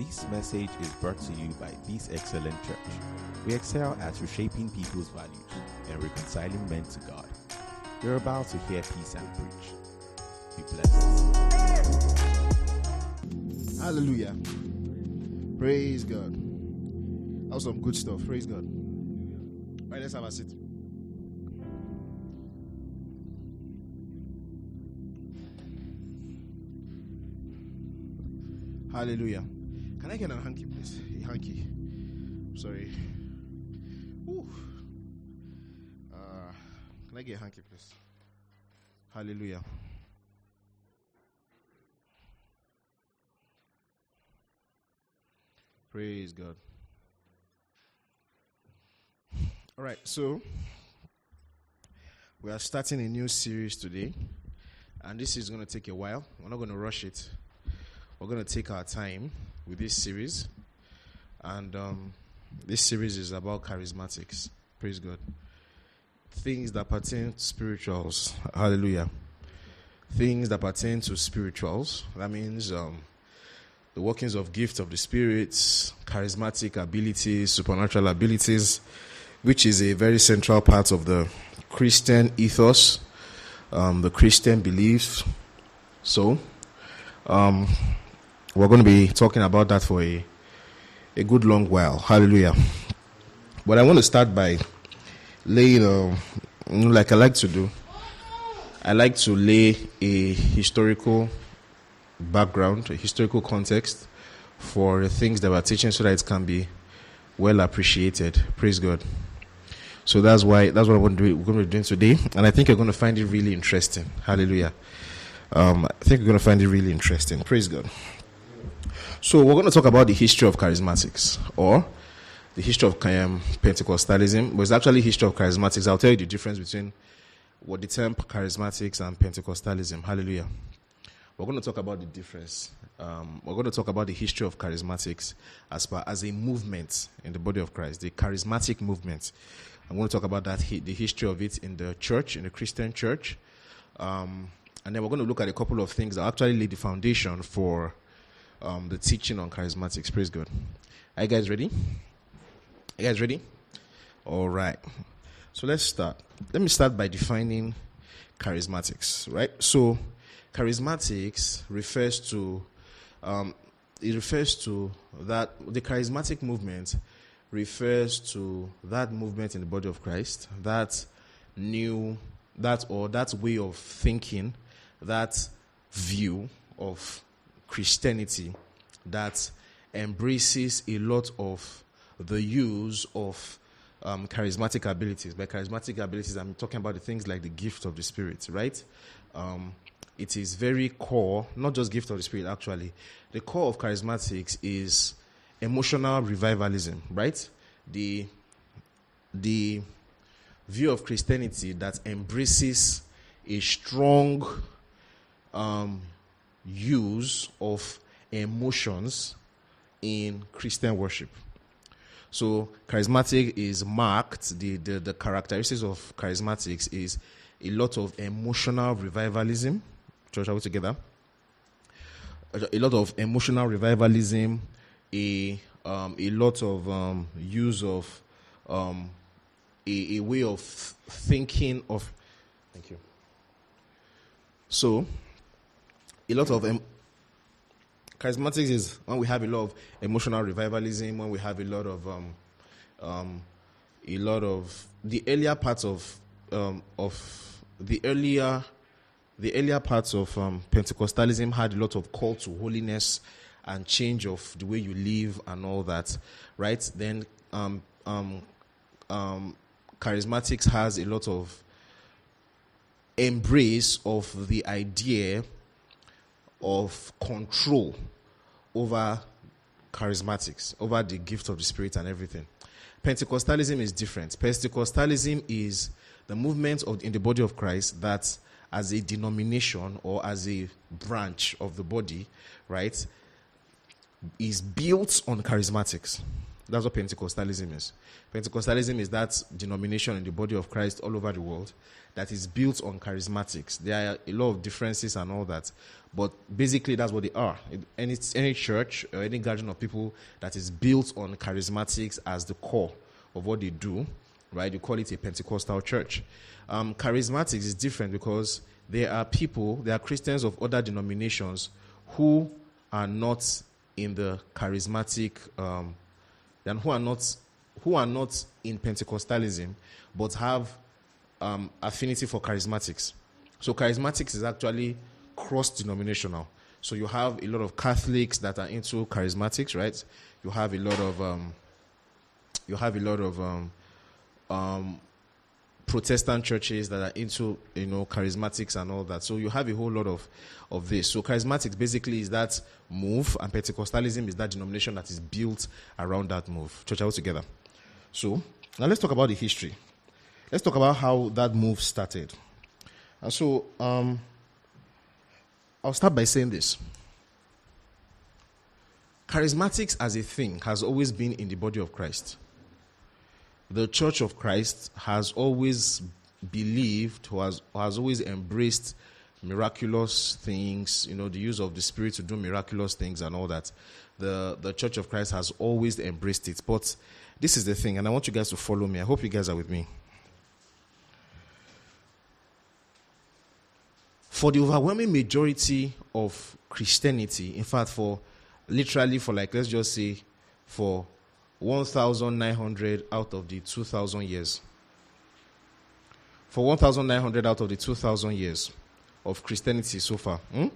This message is brought to you by This Excellent Church. We excel at reshaping people's values and reconciling men to God. You're about to hear PSam preach. Be blessed. Hallelujah. Praise God. That was some good stuff. Praise God. All right, let's have a sit. Hallelujah. Can I get a hanky, please? A hanky. Sorry. Ooh. Uh, can I get a hanky, please? Hallelujah. Praise God. All right, so we are starting a new series today, and this is going to take a while. We're not going to rush it. We're going to take our time with this series, and um, this series is about charismatics. Praise God. Things that pertain to spirituals. Hallelujah. Things that pertain to spirituals. That means um, the workings of gifts of the spirits, charismatic abilities, supernatural abilities, which is a very central part of the Christian ethos, um, the Christian beliefs. So, um, we're going to be talking about that for a, a good long while. Hallelujah. But I want to start by laying, uh, like I like to do, I like to lay a historical background, a historical context for the things that we're teaching so that it can be well appreciated. Praise God. So that's why that's what I'm going to do, we're going to be doing today, and I think you're going to find it really interesting. Hallelujah. Um, I think you're going to find it really interesting. Praise God. So we're going to talk about the history of charismatics, or the history of um, Pentecostalism. But it's actually history of charismatics. I'll tell you the difference between what the term charismatics and Pentecostalism. Hallelujah. We're going to talk about the difference. Um, we're going to talk about the history of charismatics as far as a movement in the body of Christ, the charismatic movement. I'm going to talk about that, the history of it in the church, in the Christian church. Um, and then we're going to look at a couple of things that actually lay the foundation for um, the teaching on charismatics. Praise God. Are you guys ready? Are you guys ready? All right. So let's start. Let me start by defining charismatics, right? So, charismatics refers to um, it refers to that the charismatic movement refers to that movement in the body of Christ, that new that or that way of thinking, that view of Christianity that embraces a lot of the use of um, charismatic abilities. By charismatic abilities, I'm talking about the things like the gift of the Spirit, right? Um, it is very core, not just gift of the Spirit, actually. The core of charismatics is emotional revivalism, right? The, the view of Christianity that embraces a strong um, use of emotions in Christian worship. So charismatic is marked, the, the, the characteristics of charismatics is a lot of emotional revivalism. Church, are we together? A lot of emotional revivalism, a, um, a lot of um, use of um, a, a way of thinking of. Thank you. So, a lot of charismatics is when we have a lot of emotional revivalism, when we have a lot of um, um, a lot of the earlier parts of um, of the earlier the earlier parts of um, Pentecostalism had a lot of call to holiness and change of the way you live and all that, right? Then um, um, charismatics has a lot of embrace of the idea of control over charismatics, over the gift of the Spirit and everything. Pentecostalism is different. Pentecostalism is the movement of, in the body of Christ that, as a denomination or as a branch of the body, right, is built on charismatics. That's what Pentecostalism is. Pentecostalism is that denomination in the body of Christ all over the world that is built on charismatics. There are a lot of differences and all that, but basically that's what they are. Any, any church or any gathering of people that is built on charismatics as the core of what they do, right? You call it a Pentecostal church. Um, charismatics is different because there are people, there are Christians of other denominations who are not in the charismatic, um, and who are not who are not in Pentecostalism, but have um, affinity for charismatics. So charismatics is actually cross-denominational. So you have a lot of Catholics that are into charismatics, right? You have a lot of um, you have a lot of um, um, Protestant churches that are into you know charismatics and all that. So you have a whole lot of of this. So charismatics basically is that move, and Pentecostalism is that denomination that is built around that move. Church all together. So now let's talk about the history. Let's talk about how that move started. And so um, I'll start by saying this. Charismatics as a thing has always been in the body of Christ the Church of Christ has always believed, has, has always embraced miraculous things, you know, the use of the Spirit to do miraculous things and all that. The, the Church of Christ has always embraced it. But this is the thing, and I want you guys to follow me. I hope you guys are with me. For the overwhelming majority of Christianity, in fact, for literally for like, let's just say, for 1,900 out of the 2,000 years. For 1,900 out of the 2,000 years of Christianity so far. Hmm?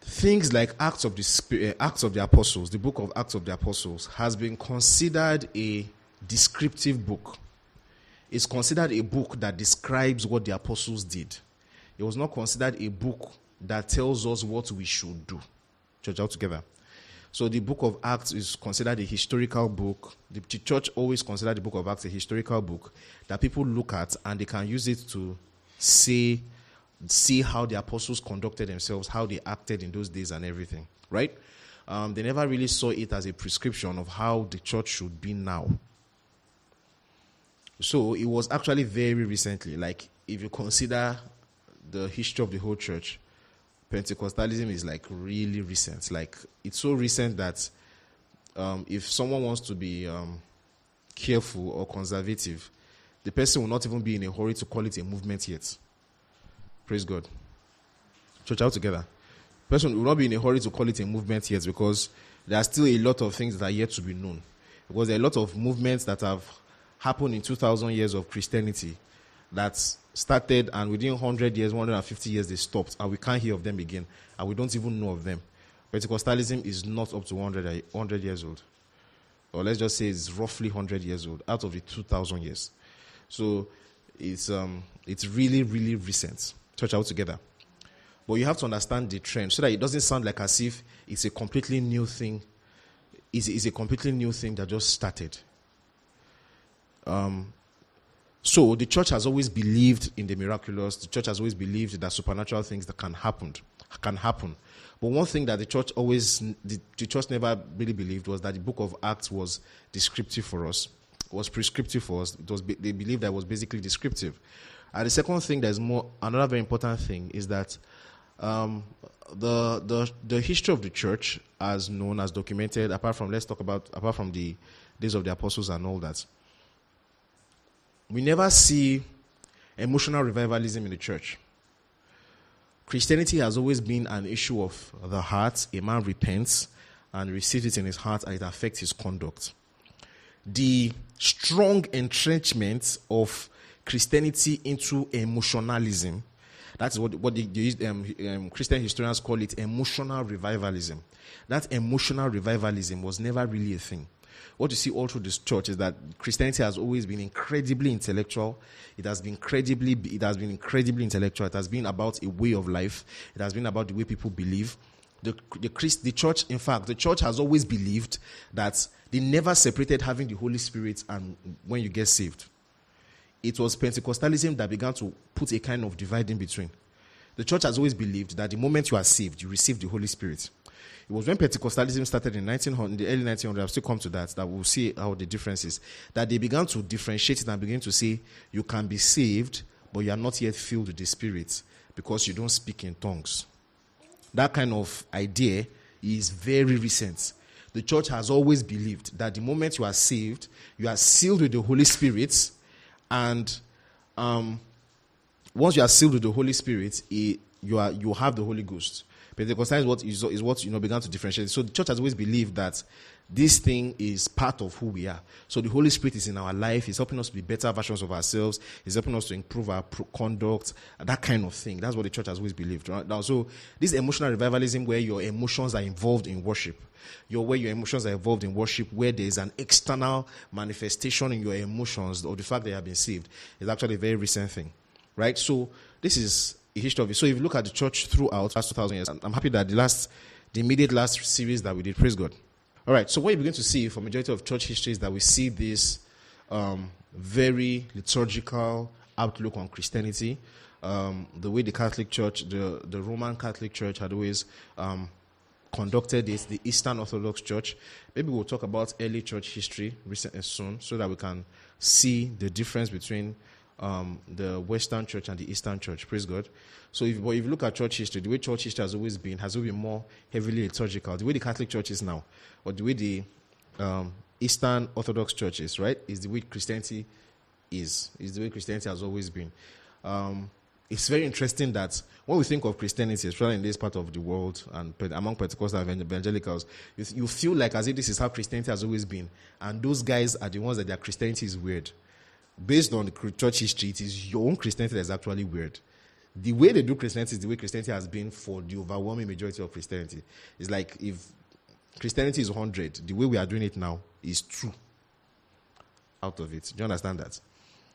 Things like Acts of the uh, Acts of the Apostles, the book of Acts of the Apostles, has been considered a descriptive book. It's considered a book that describes what the apostles did. It was not considered a book that tells us what we should do. Church out together. So the book of Acts is considered a historical book. The church always considered the book of Acts a historical book that people look at and they can use it to see see how the apostles conducted themselves, how they acted in those days and everything. Right? Um, they never really saw it as a prescription of how the church should be now. So it was actually very recently, like if you consider the history of the whole church, Pentecostalism is like really recent. Like it's so recent that um, if someone wants to be um, careful or conservative, the person will not even be in a hurry to call it a movement yet. Praise God. Church out together. Person will not be in a hurry to call it a movement yet because there are still a lot of things that are yet to be known. Because there are a lot of movements that have happened in 2,000 years of Christianity that started and within 100 years, 150 years, they stopped, and we can't hear of them again, and we don't even know of them. Pentecostalism is not up to 100, 100 years old. Or let's just say it's roughly 100 years old out of the 2,000 years. So it's, um, it's really, really recent. Church out together. But you have to understand the trend so that it doesn't sound like as if it's a completely new thing. It's, it's a completely new thing that just started. Um, so the church has always believed in the miraculous. The church has always believed that supernatural things that can happen can happen. But one thing that the church always the, the church never really believed was that the book of Acts was descriptive for us, was prescriptive for us. It was they believed that was basically descriptive. And the second thing that is more another very important thing is that um, the the the history of the church, as known as documented, apart from let's talk about apart from the days of the apostles and all that we never see emotional revivalism in the church. Christianity has always been an issue of the heart. A man repents and receives it in his heart, and it affects his conduct. The strong entrenchment of Christianity into emotionalism. That's what, what the, the um, um, Christian historians call it emotional revivalism. That emotional revivalism was never really a thing what you see all through this church is that Christianity has always been incredibly intellectual. It has been incredibly, it has been incredibly intellectual. It has been about a way of life. It has been about the way people believe. The, the, Christ, the church, in fact, the church has always believed that they never separated having the Holy Spirit and when you get saved. It was Pentecostalism that began to put a kind of divide in between. the church has always believed that the moment you are saved, you receive the Holy Spirit. It was when Pentecostalism started in, 1900, in the early 1900s, I'll still come to that, that we'll see how the difference is. That they began to differentiate it and begin to say, you can be saved, but you are not yet filled with the Spirit because you don't speak in tongues. That kind of idea is very recent. The church has always believed that the moment you are saved, you are sealed with the Holy Spirit, and um, once you are sealed with the Holy Spirit, it, you are you have the Holy Ghost. Pentecostal is what is, is what you know began to differentiate. So the church has always believed that this thing is part of who we are. So the Holy Spirit is in our life. He's helping us to be better versions of ourselves. He's helping us to improve our conduct, that kind of thing. That's what the church has always believed. Right? Now, so this emotional revivalism, where your emotions are involved in worship, your where your emotions are involved in worship, where there is an external manifestation in your emotions of the fact that you have been saved, is actually a very recent thing, right? So this is history of it. So if you look at the church throughout last 2,000 years, I'm happy that the last, the immediate last series that we did, praise God. All right, so what you begin to see for majority of church history is that we see this um, very liturgical outlook on Christianity. Um, the way the Catholic Church, the, the Roman Catholic Church had always um, conducted it, the Eastern Orthodox Church. Maybe we'll talk about early church history recently and soon so that we can see the difference between um, the Western Church and the Eastern Church. Praise God. So, if, but if you look at church history, the way church history has always been, has always been more heavily liturgical. The way the Catholic Church is now, or the way the um, Eastern Orthodox Church is, right, is the way Christianity is. Is the way Christianity has always been. Um, it's very interesting that when we think of Christianity, especially in this part of the world and among Pentecostal evangelicals, you feel like as if this is how Christianity has always been. And those guys are the ones that their Christianity is weird based on the church history, it is your own Christianity that is actually weird. The way they do Christianity is the way Christianity has been for the overwhelming majority of Christianity. It's like if Christianity is 100, the way we are doing it now is true out of it. Do you understand that?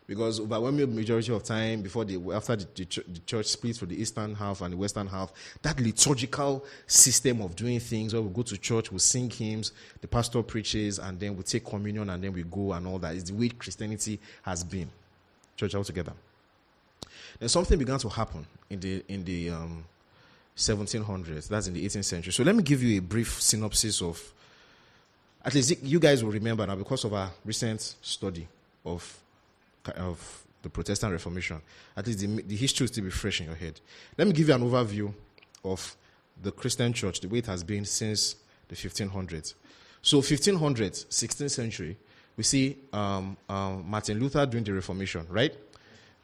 Because overwhelming majority of time before the after the, the, the, church splits for the eastern half and the western half that liturgical system of doing things where we go to church we sing hymns the pastor preaches and then we take communion and then we go and all that is the way christianity has been. Church altogether. Then something began to happen in the in the um, 1700s that's in the 18th century. So let me give you a brief synopsis of at least you guys will remember now because of our recent study of of the Protestant Reformation. At least the, the history will still be fresh in your head. Let me give you an overview of the Christian church, the way it has been since the 1500s. So, 1500s, 16th century, we see um, um, Martin Luther doing the Reformation, right?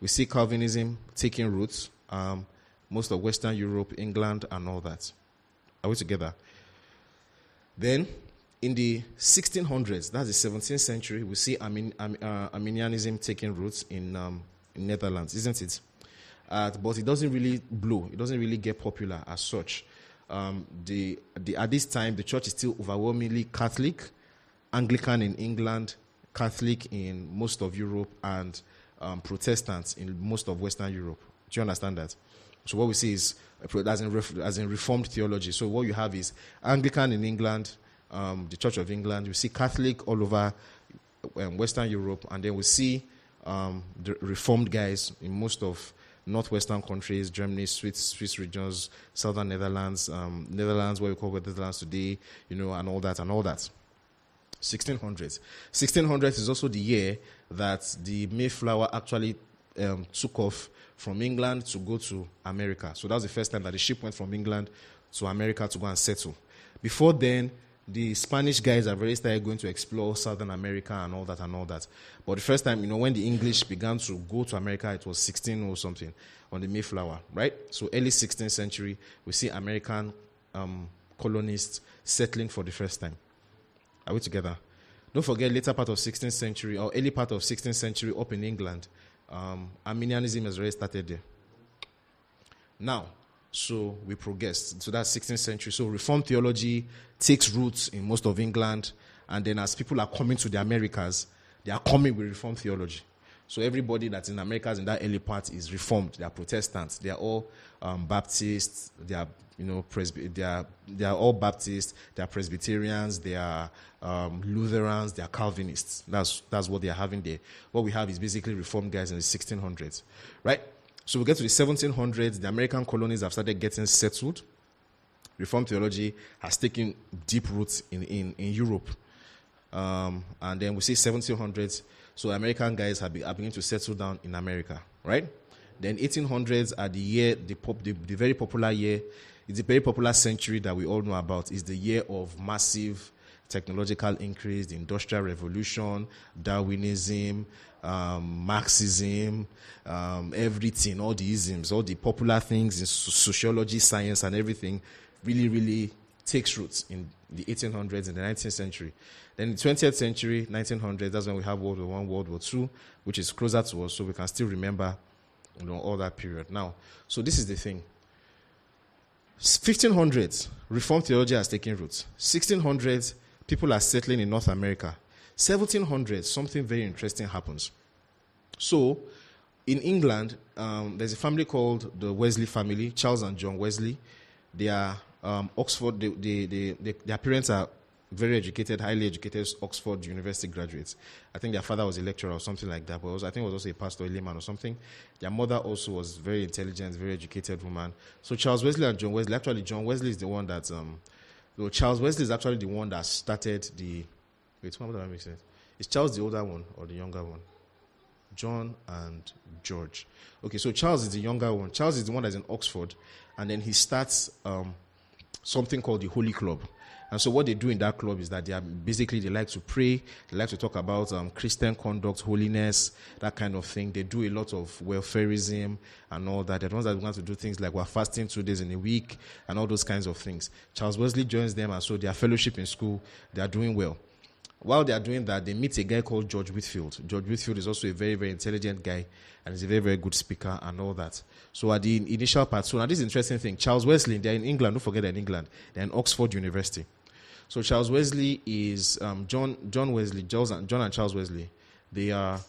We see Calvinism taking roots, um, most of Western Europe, England, and all that. Are we together? Then in the 1600s, that's the 17th century, we see Armin, uh, Arminianism taking roots in, um, in Netherlands, isn't it? Uh, but it doesn't really blow. It doesn't really get popular as such. Um, the, the, at this time, the church is still overwhelmingly Catholic, Anglican in England, Catholic in most of Europe, and um, Protestants in most of Western Europe. Do you understand that? So what we see is as in, as in Reformed theology. So what you have is Anglican in England, um, the Church of England. You see Catholic all over um, Western Europe, and then we see um, the Reformed guys in most of northwestern countries, Germany, Swiss, Swiss regions, southern Netherlands, um, Netherlands, what we call the Netherlands today, you know, and all that and all that. 1600s. 1600s is also the year that the Mayflower actually um, took off from England to go to America. So that was the first time that the ship went from England to America to go and settle. Before then, the Spanish guys have already started going to explore Southern America and all that and all that. But the first time, you know, when the English began to go to America, it was 16 or something on the Mayflower, right? So early 16th century, we see American um, colonists settling for the first time. Are we together? Don't forget, later part of 16th century or early part of 16th century up in England, um, Arminianism has already started there. Now, so we progressed. So that's 16th century. So Reformed theology takes roots in most of England. And then as people are coming to the Americas, they are coming with Reformed theology. So everybody that's in Americas in that early part is Reformed. They are Protestants. They are all um, Baptists. They are, you know, Presby- they are they are all Baptists. They are Presbyterians. They are um, Lutherans. They are Calvinists. That's that's what they are having there. What we have is basically Reformed guys in the 1600s, right? So we get to the 1700s, the American colonies have started getting settled. Reformed theology has taken deep roots in, in, in Europe. Um, and then we see 1700s, so American guys have be, are beginning to settle down in America, right? Then 1800s are the year, the, pop, the, the very popular year, it's a very popular century that we all know about, is the year of massive technological increase, the industrial revolution, Darwinism, um, Marxism, um, everything, all the isms, all the popular things in sociology, science, and everything really, really takes roots in the 1800s and the 19th century. Then the 20th century, 1900s, that's when we have World War One, World War Two, which is closer to us, so we can still remember, you know, all that period. Now, so this is the thing. 1500s, Reformed theology has taken roots. 1600s, people are settling in North America. 1700s, something very interesting happens. So, in England, um, there's a family called the Wesley family, Charles and John Wesley. They are um, Oxford, they, they, they, their parents are very educated, highly educated Oxford University graduates. I think their father was a lecturer or something like that, but was, I think was also a pastor, a layman or something. Their mother also was very intelligent, very educated woman. So Charles Wesley and John Wesley, actually John Wesley is the one that, um, though Charles Wesley is actually the one that started the, wait, what that make sense? Is Charles the older one or the younger one? John and George. Okay, so Charles is the younger one. Charles is the one that's in Oxford, and then he starts um, something called the Holy Club. And so what they do in that club is that they are basically they like to pray, they like to talk about um, Christian conduct, holiness, that kind of thing. They do a lot of welfareism and all that. They're the ones that want to do things like we're fasting two days in a week and all those kinds of things. Charles Wesley joins them, and so their fellowship in school, they are doing well. While they are doing that, they meet a guy called George Whitefield. George Whitefield is also a very, very intelligent guy and he's a very, very good speaker and all that. So at the initial part, so now this is interesting thing. Charles Wesley, they're in England. Don't forget they're in England. They're in Oxford University. So Charles Wesley is um, John John Wesley, John and Charles Wesley. They are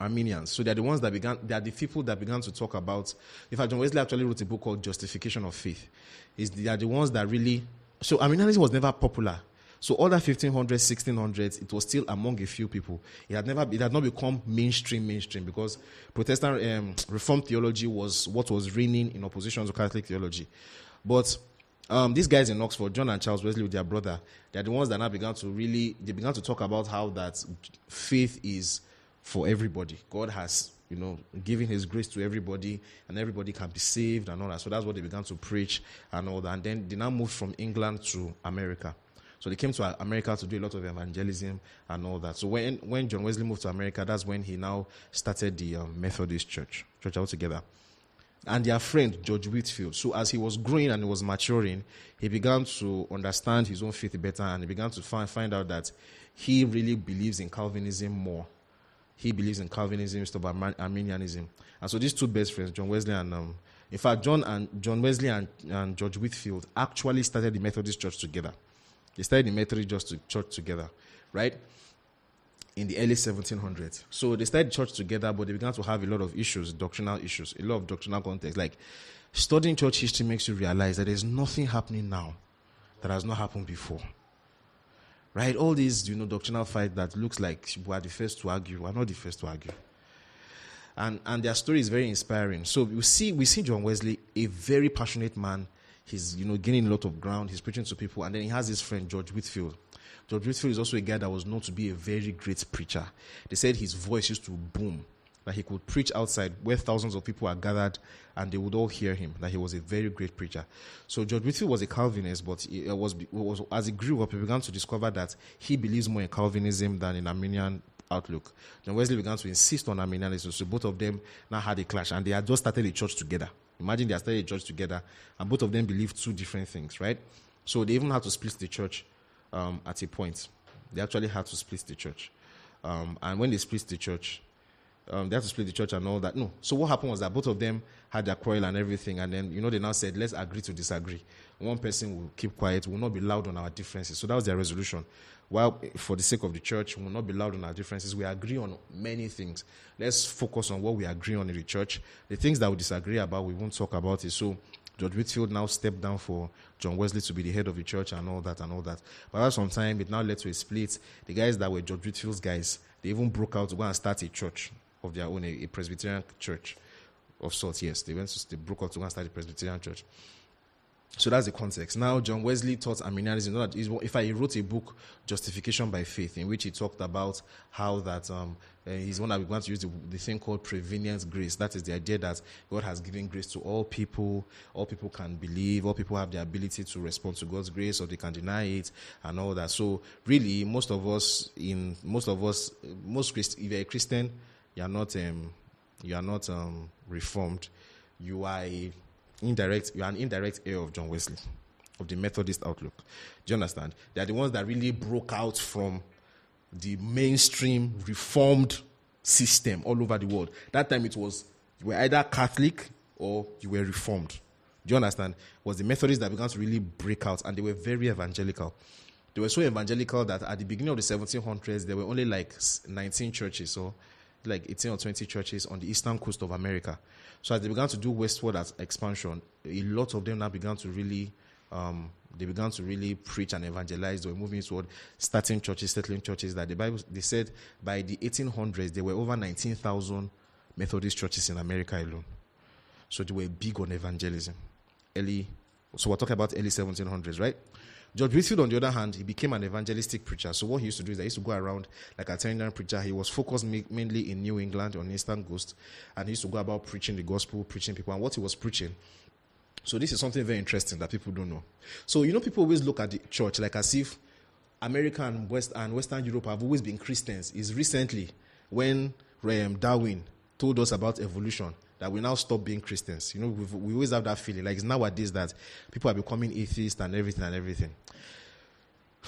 Arminians. So they're the ones that began. They are the people that began to talk about. In fact, John Wesley actually wrote a book called Justification of Faith. Is they are the ones that really. So Arminianism was never popular so all that 1500s, 1600s, it was still among a few people. It had never, it had not become mainstream, mainstream because Protestant um, Reformed theology was what was reigning in opposition to Catholic theology. But um, these guys in Oxford, John and Charles Wesley, with their brother, they're the ones that now began to really, they began to talk about how that faith is for everybody. God has, you know, given His grace to everybody, and everybody can be saved and all that. So that's what they began to preach and all that. And then they now moved from England to America. So they came to America to do a lot of evangelism and all that. So when when John Wesley moved to America, that's when he now started the um, Methodist Church, church altogether. And their friend George Whitefield. So as he was growing and he was maturing, he began to understand his own faith better, and he began to find find out that he really believes in Calvinism more. He believes in Calvinism instead of Arminianism. And so these two best friends, John Wesley and um, in fact, John and John Wesley and, and George Whitefield actually started the Methodist Church together. They started the Methodist just to church together, right? In the early 1700s. So they started church together, but they began to have a lot of issues, doctrinal issues, a lot of doctrinal context. Like studying church history makes you realize that there's nothing happening now that has not happened before. Right? All these, you know, doctrinal fight that looks like we are the first to argue. We're not the first to argue. And and their story is very inspiring. So we see we see John Wesley, a very passionate man, He's, you know, gaining a lot of ground. He's preaching to people. And then he has his friend, George Whitefield. George Whitefield is also a guy that was known to be a very great preacher. They said his voice used to boom, that he could preach outside where thousands of people are gathered and they would all hear him, that he was a very great preacher. So George Whitefield was a Calvinist, but it uh, was, it was as he grew up, he began to discover that he believes more in Calvinism than in Arminian outlook. John Wesley began to insist on Arminianism, so both of them now had a clash, and they had just started a church together. Imagine they are studying church together, and both of them believe two different things, right? So they even had to split the church um, at a point. They actually had to split the church. Um, and when they split the church, um, they had to split the church and all that. No. So what happened was that both of them had their quarrel and everything, and then you know they now said, "Let's agree to disagree." One person will keep quiet, will not be loud on our differences. So that was their resolution while for the sake of the church, we will not be loud on our differences. We agree on many things. Let's focus on what we agree on in the church. The things that we disagree about, we won't talk about it. So George Whitefield now stepped down for John Wesley to be the head of the church and all that and all that. But after some time, it now led to a split. The guys that were George Whitefield's guys, they even broke out to go and start a church of their own, a, a Presbyterian church. of sorts. Yes, they went to they broke up to go and start the Presbyterian Church. So that's the context. Now, John Wesley taught Arminianism. That if I wrote a book, Justification by Faith, in which he talked about how that um, uh, he's one that we to use the, the thing called prevenient grace. That is the idea that God has given grace to all people. All people can believe. All people have the ability to respond to God's grace, or they can deny it, and all that. So, really, most of us, in most of us, most Christ, if you're a Christian, you are not, um, you are not um, reformed. You are indirect, you are an indirect heir of John Wesley, of the Methodist outlook. Do you understand? They are the ones that really broke out from the mainstream reformed system all over the world. That time it was you were either Catholic or you were reformed. Do you understand? It was the Methodists that began to really break out and they were very evangelical. They were so evangelical that at the beginning of the 1700s, there were only like 19 churches or like 18 or 20 churches on the eastern coast of America. So as they began to do westward as expansion, a lot of them now began to really, um, they began to really preach and evangelize. They were moving toward starting churches, settling churches. That the Bible, they said by the 1800s there were over 19,000 Methodist churches in America alone. So they were big on evangelism. Early, so we're talking about early 1700s, right? George Whitefield, on the other hand, he became an evangelistic preacher. So what he used to do is he used to go around like a itinerant preacher. He was focused mainly in New England on Eastern Coast, and he used to go about preaching the gospel, preaching people. And what he was preaching, so this is something very interesting that people don't know. So you know, people always look at the church like as if America and West and Western Europe have always been Christians. Is recently when um, Darwin told us about evolution that we now stop being Christians. You know, we always have that feeling. Like it's nowadays that people are becoming atheists and everything and everything.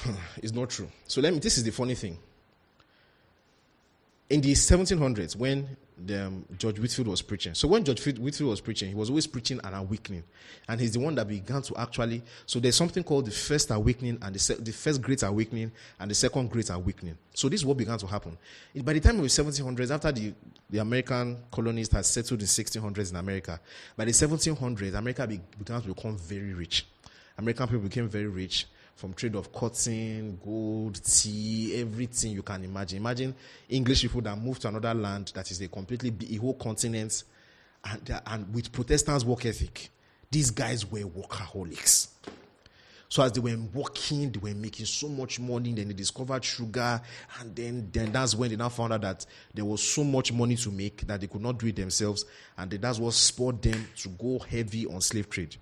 it's not true. So let me. This is the funny thing. In the 1700s, when the, um, George Whitefield was preaching. So when George Whitefield was preaching, he was always preaching an awakening, and he's the one that began to actually. So there's something called the first awakening and the, se- the first great awakening and the second great awakening. So this is what began to happen. By the time of the 1700s, after the, the American colonists had settled in 1600s in America, by the 1700s, America began to become very rich. American people became very rich from trade of cotton, gold, tea, everything you can imagine. Imagine English people that move to another land that is a completely a whole continent, and, and with Protestants' work ethic, these guys were workaholics. So as they were working, they were making so much money. Then they discovered sugar, and then, then that's when they now found out that there was so much money to make that they could not do it themselves, and that's what spurred them to go heavy on slave trade.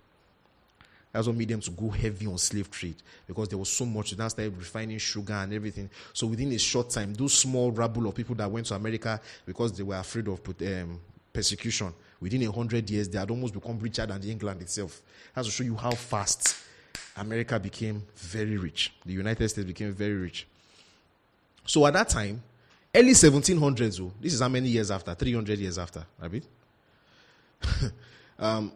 That's what made them to go heavy on slave trade because there was so much. They started refining sugar and everything. So within a short time, those small rabble of people that went to America because they were afraid of um, persecution, within a hundred years, they had almost become richer than England itself. That's to show you how fast America became very rich. The United States became very rich. So at that time, early 1700s, oh, this is how many years after? 300 years after, right? um,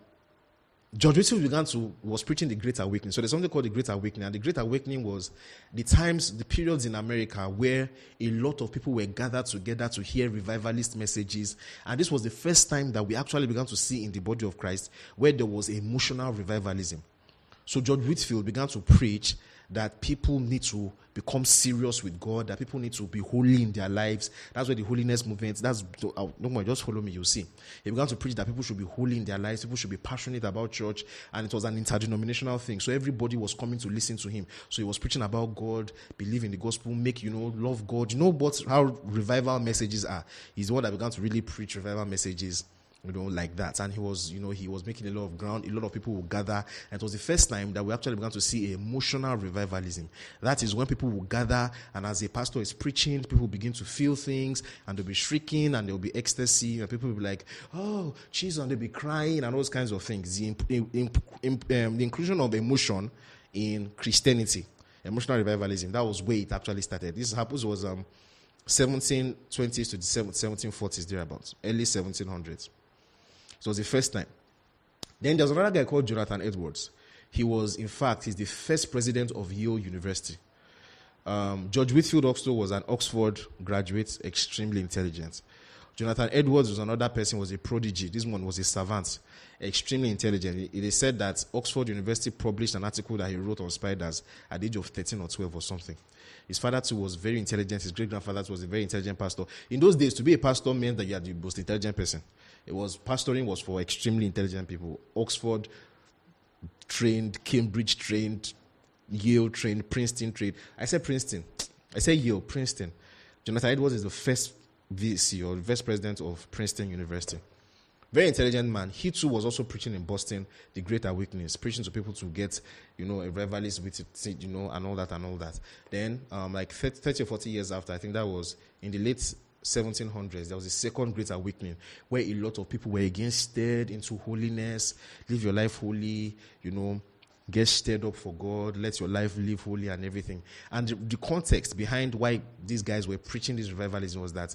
George Whitefield began to was preaching the Great Awakening. So there's something called the Great Awakening, and the Great Awakening was the times, the periods in America where a lot of people were gathered together to hear revivalist messages, and this was the first time that we actually began to see in the body of Christ where there was emotional revivalism. So George Whitefield began to preach that people need to become serious with God, that people need to be holy in their lives. That's where the holiness movement, that's, oh, no more, just follow me, you'll see. He began to preach that people should be holy in their lives, people should be passionate about church, and it was an interdenominational thing. So everybody was coming to listen to him. So he was preaching about God, believe in the gospel, make, you know, love God. You know what, how revival messages are. He's the one that began to really preach revival messages you know, like that. And he was, you know, he was making a lot of ground. A lot of people would gather. And it was the first time that we actually began to see emotional revivalism. That is when people will gather, and as a pastor is preaching, people begin to feel things, and they'll be shrieking, and there'll be ecstasy, and people will be like, "Oh, Jesus!" and they'll be crying, and all those kinds of things. The, in, in, in, um, the inclusion of emotion in Christianity, emotional revivalism. That was where it actually started. This happens was um, 1720s to the 1740s thereabouts, early 1700s. So it was the first time. Then there's another guy called Jonathan Edwards. He was, in fact, he's the first president of Yale University. Um, George Whitefield also was an Oxford graduate, extremely intelligent. Jonathan Edwards was another person, was a prodigy. This one was a savant, extremely intelligent. They said that Oxford University published an article that he wrote on spiders at the age of 13 or 12 or something. His father too was very intelligent. His great grandfather was a very intelligent pastor. In those days, to be a pastor meant that you are the most intelligent person It was pastoring was for extremely intelligent people. Oxford trained, Cambridge trained, Yale trained, Princeton trained. I said Princeton. I said Yale, Princeton. Jonathan Edwards is the first VC or vice president of Princeton University. Very intelligent man. He too was also preaching in Boston, the Great Awakening, preaching to people to get, you know, a revelist with it, you know, and all that and all that. Then, um, like 30 or 40 years after, I think that was in the late 1700s, there was a second Great Awakening where a lot of people were again stirred into holiness, live your life holy, you know, get stirred up for God, let your life live holy and everything. And the, the context behind why these guys were preaching this revivalism was that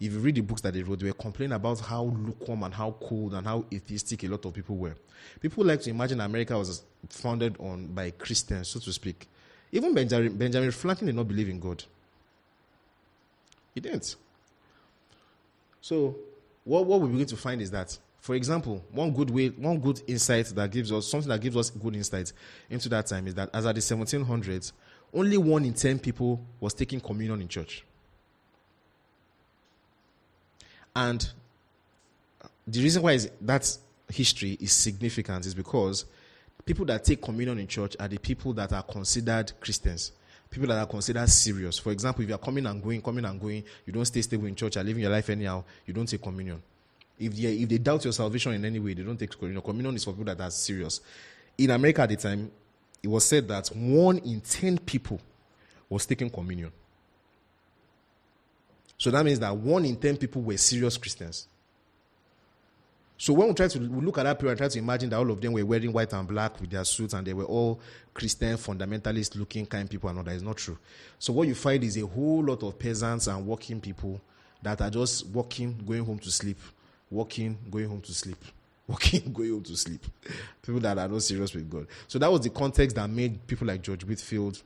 if you read the books that they wrote, they were complaining about how lukewarm and how cold and how atheistic a lot of people were. People like to imagine America was founded on by Christians, so to speak. Even Benjamin, Benjamin Franklin did not believe in God. He didn't. So, what, what we begin to find is that, for example, one good way, one good insight that gives us something that gives us good insight into that time is that as at the 1700s, only one in ten people was taking communion in church. And the reason why that history is significant is because people that take communion in church are the people that are considered Christians. People that are considered serious. For example, if you are coming and going, coming and going, you don't stay stable in church, are living your life anyhow, you don't take communion. If they, if they doubt your salvation in any way, they don't take communion. Communion is for people that are serious. In America at the time, it was said that one in ten people was taking communion. So that means that one in ten people were serious Christians. So when we try to we look at that period and try to imagine that all of them were wearing white and black with their suits and they were all Christian, fundamentalist looking kind people and all that is not true. So what you find is a whole lot of peasants and working people that are just walking, going home to sleep, walking, going home to sleep, walking, going home to sleep. People that are not serious with God. So that was the context that made people like George Whitefield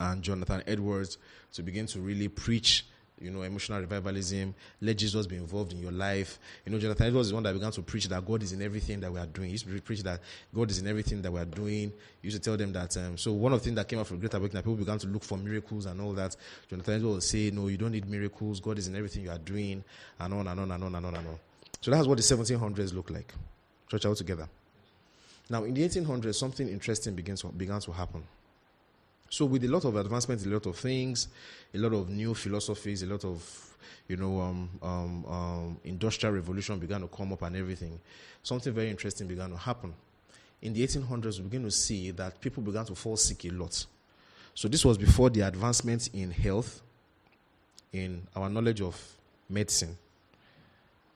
and Jonathan Edwards to begin to really preach you know, emotional revivalism. Let Jesus be involved in your life. You know, Jonathan Edwards is one that began to preach that God is in everything that we are doing. He used to preach that God is in everything that we are doing. He used to tell them that. Um, so one of the things that came out from Great Awakening, people began to look for miracles and all that. Jonathan Edwards would say, no, you don't need miracles. God is in everything you are doing, and on and on and on and on and on. So that's what the 1700s look like. Church all together. Now, in the 1800s, something interesting begins began to happen. So with a lot of advancements, a lot of things, a lot of new philosophies, a lot of you know um, um, um, industrial revolution began to come up and everything. Something very interesting began to happen. In the 1800s, we begin to see that people began to fall sick a lot. So this was before the advancements in health, in our knowledge of medicine,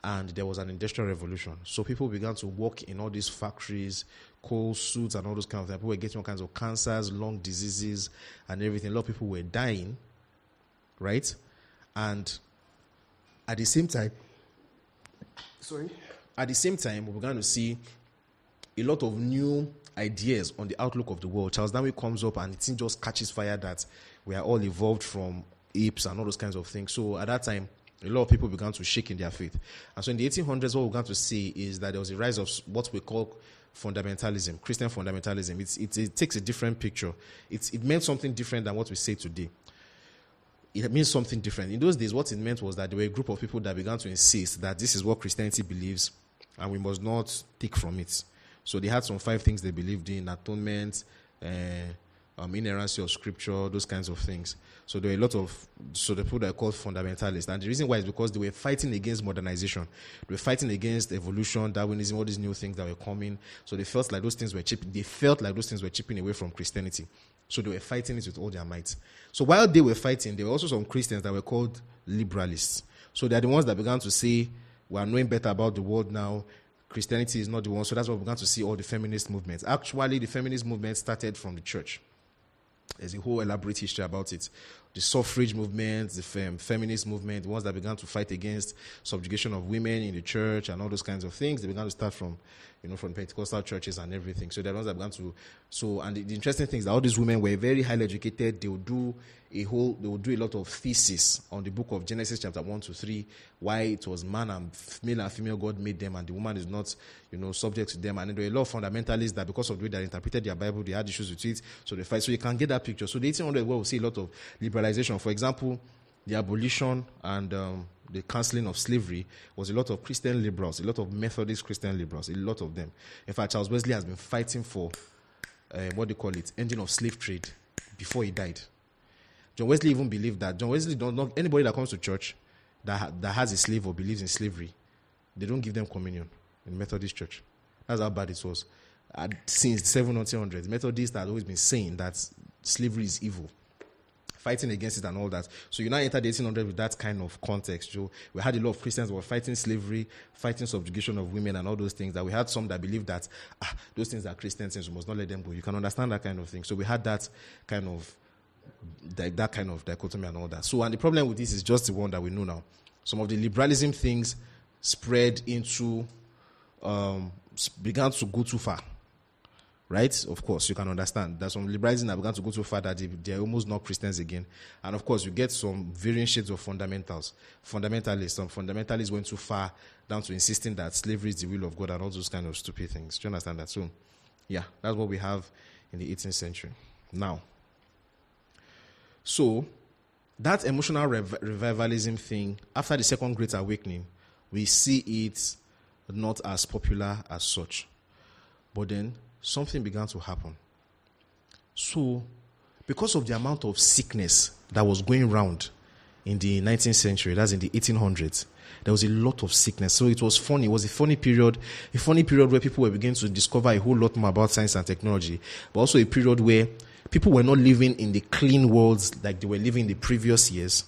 and there was an industrial revolution. So people began to work in all these factories, coal suits, and all those kinds of things. People were getting all kinds of cancers, lung diseases, and everything. A lot of people were dying, right? And at the same time, sorry, at the same time, we began to see a lot of new ideas on the outlook of the world. Charles Darwin comes up and it just catches fire that we are all evolved from apes and all those kinds of things. So at that time, a lot of people began to shake in their faith. And so in the 1800s, what we began to see is that there was a rise of what we call fundamentalism, Christian fundamentalism. It, it takes a different picture. It's, it meant something different than what we say today. It means something different. In those days, what it meant was that there were a group of people that began to insist that this is what Christianity believes and we must not take from it. So they had some five things they believed in atonement, uh, um, inerrancy of scripture, those kinds of things. So there were a lot of so the people that are called fundamentalists, and the reason why is because they were fighting against modernization, they were fighting against evolution, Darwinism, all these new things that were coming. So they felt like those things were chipping. They felt like those things were chipping away from Christianity. So they were fighting it with all their might. So while they were fighting, there were also some Christians that were called liberalists. So they are the ones that began to say, "We are knowing better about the world now." Christianity is not the one. So that's why we began to see all the feminist movements. Actually, the feminist movement started from the church. There's a whole elaborate history about it. The suffrage movement, the fem- feminist movement, the ones that began to fight against subjugation of women in the church and all those kinds of things, they began to start from, you know, from Pentecostal churches and everything. So they're the ones that began to. So, and the, the interesting thing is that all these women were very highly educated. They would do a whole, they would do a lot of thesis on the book of Genesis, chapter 1 to 3, why it was man and male and female God made them, and the woman is not, you know, subject to them. And there were a lot of fundamentalists that because of the way they interpreted their Bible, they had issues with it. So they fight. So you can get that picture. So the 1800s, where we see a lot of liberalization. For example, the abolition and um, the cancelling of slavery was a lot of Christian liberals, a lot of Methodist Christian liberals, a lot of them. In fact, Charles Wesley has been fighting for uh, what do you call it, ending of slave trade before he died. John Wesley even believed that John Wesley don't know anybody that comes to church that that has a slave or believes in slavery, they don't give them communion in Methodist church. That's how bad it was. Uh, since 1700s, Methodists had always been saying that slavery is evil fighting against it and all that. So you now enter the 1800s with that kind of context. So we had a lot of Christians who were fighting slavery, fighting subjugation of women and all those things. That we had some that believed that ah, those things are Christian things, we must not let them go. You can understand that kind of thing. So we had that kind of that, that kind of dichotomy and all that. So and the problem with this is just the one that we know now. Some of the liberalism things spread into um, began to go too far right? Of course, you can understand. that some liberalism that began to go too far that they, are almost not Christians again. And of course, you get some varying shades of fundamentals. Fundamentalists, some fundamentalists went too far down to insisting that slavery is the will of God and all those kind of stupid things. Do you understand that? So, yeah, that's what we have in the 18th century. Now, so that emotional rev- revivalism thing, after the Second Great Awakening, we see it not as popular as such. But then something began to happen. So, because of the amount of sickness that was going around in the 19th century, that's in the 1800s, there was a lot of sickness. So it was funny. It was a funny period, a funny period where people were beginning to discover a whole lot more about science and technology, but also a period where people were not living in the clean worlds like they were living in the previous years.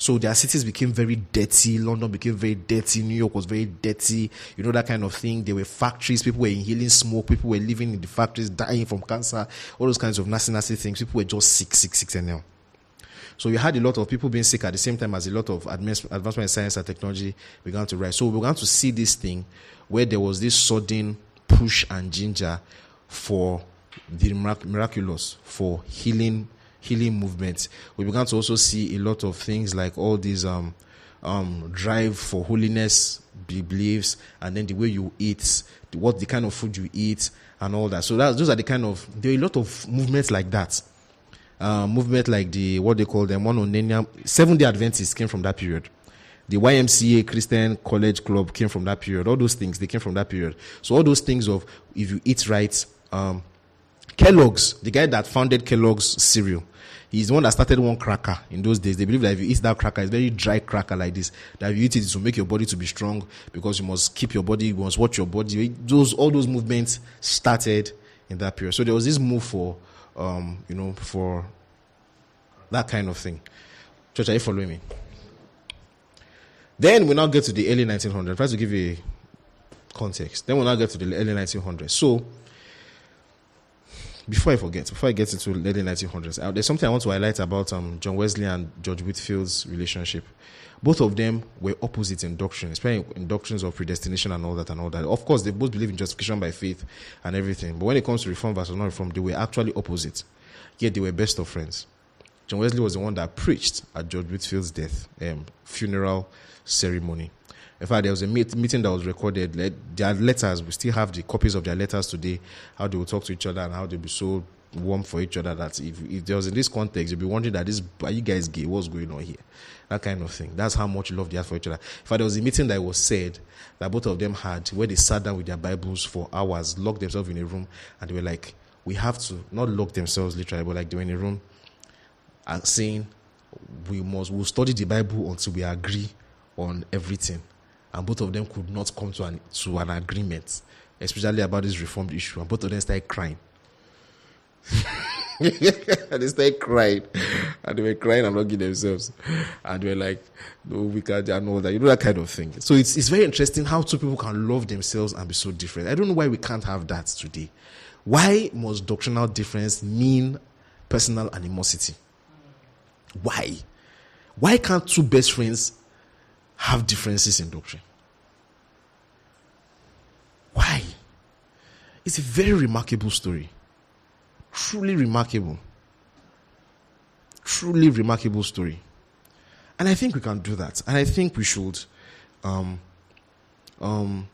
So their cities became very dirty. London became very dirty. New York was very dirty. You know, that kind of thing. There were factories. People were inhaling smoke. People were living in the factories, dying from cancer. All those kinds of nasty, nasty things. People were just sick, sick, sick, and now. So you had a lot of people being sick at the same time as a lot of advancement in science and technology began to rise. So we began to see this thing where there was this sudden push and ginger for the miraculous, for healing healing movement. We began to also see a lot of things like all these um, um, drive for holiness beliefs, and then the way you eat, what the kind of food you eat, and all that. So that, those are the kind of there are a lot of movements like that. Uh, movement like the what they call them one on Seven Day Adventists came from that period. The YMCA Christian College Club came from that period. All those things they came from that period. So all those things of if you eat right, um, Kellogg's, the guy that founded Kellogg's cereal, he's the one that started one cracker in those days. They believe that if you eat that cracker, it's very dry cracker like this, that if you eat it, it will make your body to be strong because you must keep your body, you must watch your body. Those all those movements started in that period. So there was this move for, um, you know, for that kind of thing. Church, are you following me? Then we now get to the early 1900s. Try to give you a context. Then we now get to the early 1900s. So before I forget, before I get into early 1900s, uh, there's something I want to highlight about um, John Wesley and George Whitefield's relationship. Both of them were opposite in doctrine, especially in doctrines of predestination and all that and all that. Of course, they both believe in justification by faith and everything. But when it comes to reform versus non reform, they were actually opposite. Yet they were best of friends. John Wesley was the one that preached at George Whitefield's death, um, funeral ceremony. In fact, there was a meet, meeting that was recorded. Their letters, we still have the copies of their letters today, how they will talk to each other and how they'd be so warm for each other that if, if there was in this context, you'd be wondering that this, are you guys gay? What's going on here? That kind of thing. That's how much love they had for each other. In fact, there was a meeting that was said that both of them had where they sat down with their Bibles for hours, locked themselves in a room, and they were like, we have to, not lock themselves literally, but like they were in a room and saying, we must, we'll study the Bible until we agree on everything and both of them could not come to an to an agreement, especially about this reformed issue. And both of them started crying. and they started crying, and they were crying and hugging themselves, and they were like, "No, we can't," and all that. You know that kind of thing. So it's it's very interesting how two people can love themselves and be so different. I don't know why we can't have that today. Why must doctrinal difference mean personal animosity? Why? Why can't two best friends have differences in doctrine. Why? It's a very remarkable story. Truly remarkable. Truly remarkable story. And I think we can do that. And I think we should, um, um,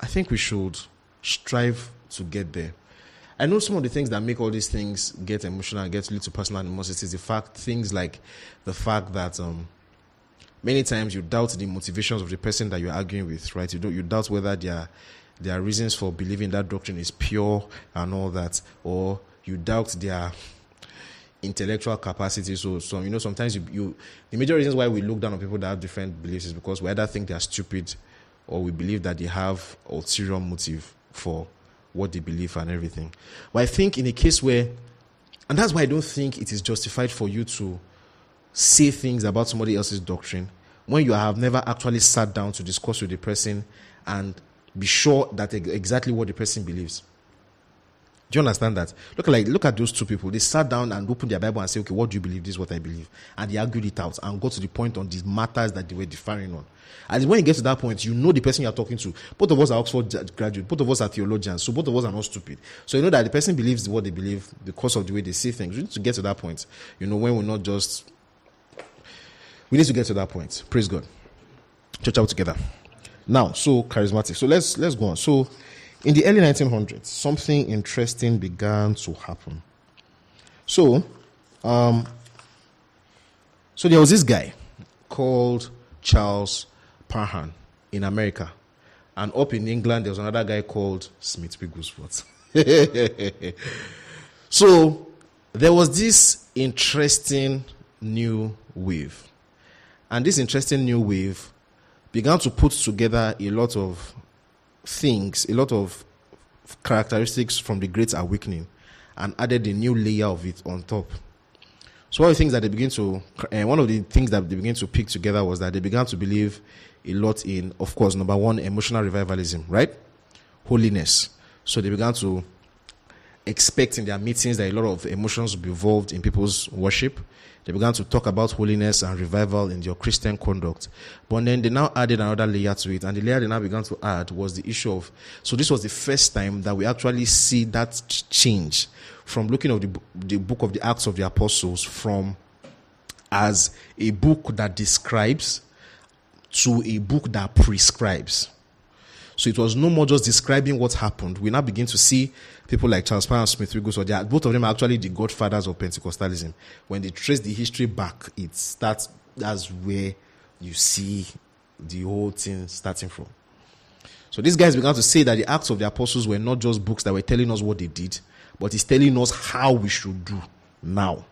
I think we should strive to get there. I know some of the things that make all these things get emotional get lead to personal animosity is the fact, things like the fact that um, many times you doubt the motivations of the person that you're arguing with, right? You don't you doubt whether their their reasons for believing that doctrine is pure and all that, or you doubt their intellectual capacity. So, so you know, sometimes you, you the major reasons why we look down on people that have different beliefs is because we either think they are stupid, or we believe that they have ulterior motive for what they believe and everything. But I think in a case where, and that's why I don't think it is justified for you to say things about somebody else's doctrine when you have never actually sat down to discuss with the person and be sure that exactly what the person believes. Do you understand that? Look like look at those two people. They sat down and opened their Bible and said, "Okay, what do you believe? This is what I believe," and they argued it out and got to the point on these matters that they were differing on. And when you get to that point, you know the person you're talking to. Both of us are Oxford graduates. Both of us are theologians. So both of us are not stupid. So you know that the person believes what they believe because of the way they see things. We need to get to that point. You know, when we're not just we need to get to that point. Praise God. Church out together. Now, so charismatic. So let's let's go on. So in the early 1900s, something interesting began to happen. So, um, so there was this guy called Charles Parham in America, and up in England there was another guy called Smith Wigglesworth. so there was this interesting new wave and this interesting new wave began to put together a lot of things, a lot of characteristics from the Great Awakening, and added a new layer of it on top. So one of the things that they begin to, uh, one of the things that they began to pick together was that they began to believe a lot in, of course, number one, emotional revivalism, right? Holiness. So they began to expect in their meetings that a lot of emotions will be involved in people's worship. They began to talk about holiness and revival in your Christian conduct. But then they now added another layer to it. And the layer they now began to add was the issue of, so this was the first time that we actually see that change from looking at the, the book of the Acts of the Apostles from as a book that describes to a book that prescribes. So it was no more just describing what happened. We now begin to see people like Charles Parham Smith Wigglesworth. Both of them are actually the godfathers of Pentecostalism. When they trace the history back, it starts, that's where you see the whole thing starting from. So these guys began to say that the Acts of the Apostles were not just books that were telling us what they did, but it's telling us how we should do now.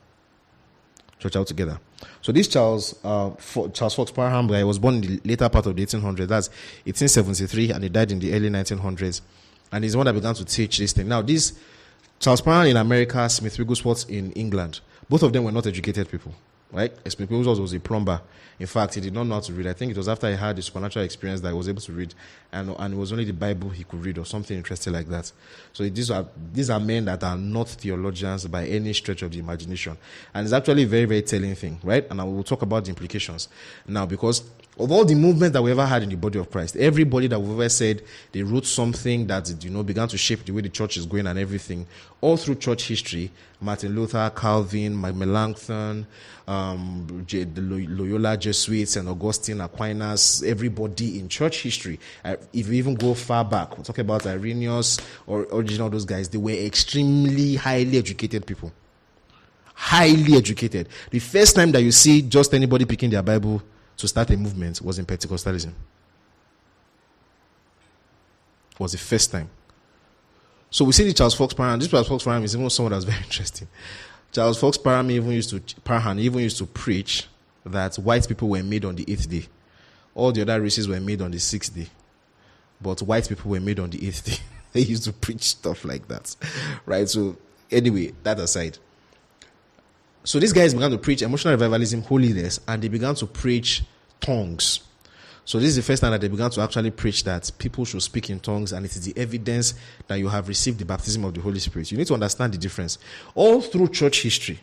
Church out together. So this Charles uh, Charles Fox Parham guy was born in the later part of the 1800s. That's 1873, and he died in the early 1900s. And he's the one that began to teach this thing. Now, this Charles Parham in America, Smith Wigglesworth in England, both of them were not educated people right? Wigglesworth was a plumber. In fact, he did not know how to read. I think it was after he had the supernatural experience that he was able to read, and and it was only the Bible he could read or something interesting like that. So these are these are men that are not theologians by any stretch of the imagination, and it's actually a very very telling thing, right? And I will talk about the implications now because of all the movements that we ever had in the body of Christ, everybody that we've ever said they wrote something that you know began to shape the way the church is going and everything, all through church history, Martin Luther, Calvin, Melanchthon, um, the Loyola Jesuits, and Augustine, Aquinas, everybody in church history. Uh, if you even go far back, we're talking about Irenaeus or Origen those guys, they were extremely highly educated people. Highly educated. The first time that you see just anybody picking their Bible to start a movement was in Pentecostalism. Was the first time. So we see the Charles Fox Parham. This Charles Fox Parham is even someone that's very interesting. Charles Fox Parham even used to Parham even used to preach that white people were made on the eighth day. All the other races were made on the sixth day. But white people were made on the eighth day. they used to preach stuff like that. Right? So anyway, that aside. So these guys began to preach emotional revivalism, holiness, and they began to preach tongues. So this is the first time that they began to actually preach that people should speak in tongues, and it is the evidence that you have received the baptism of the Holy Spirit. You need to understand the difference. All through church history,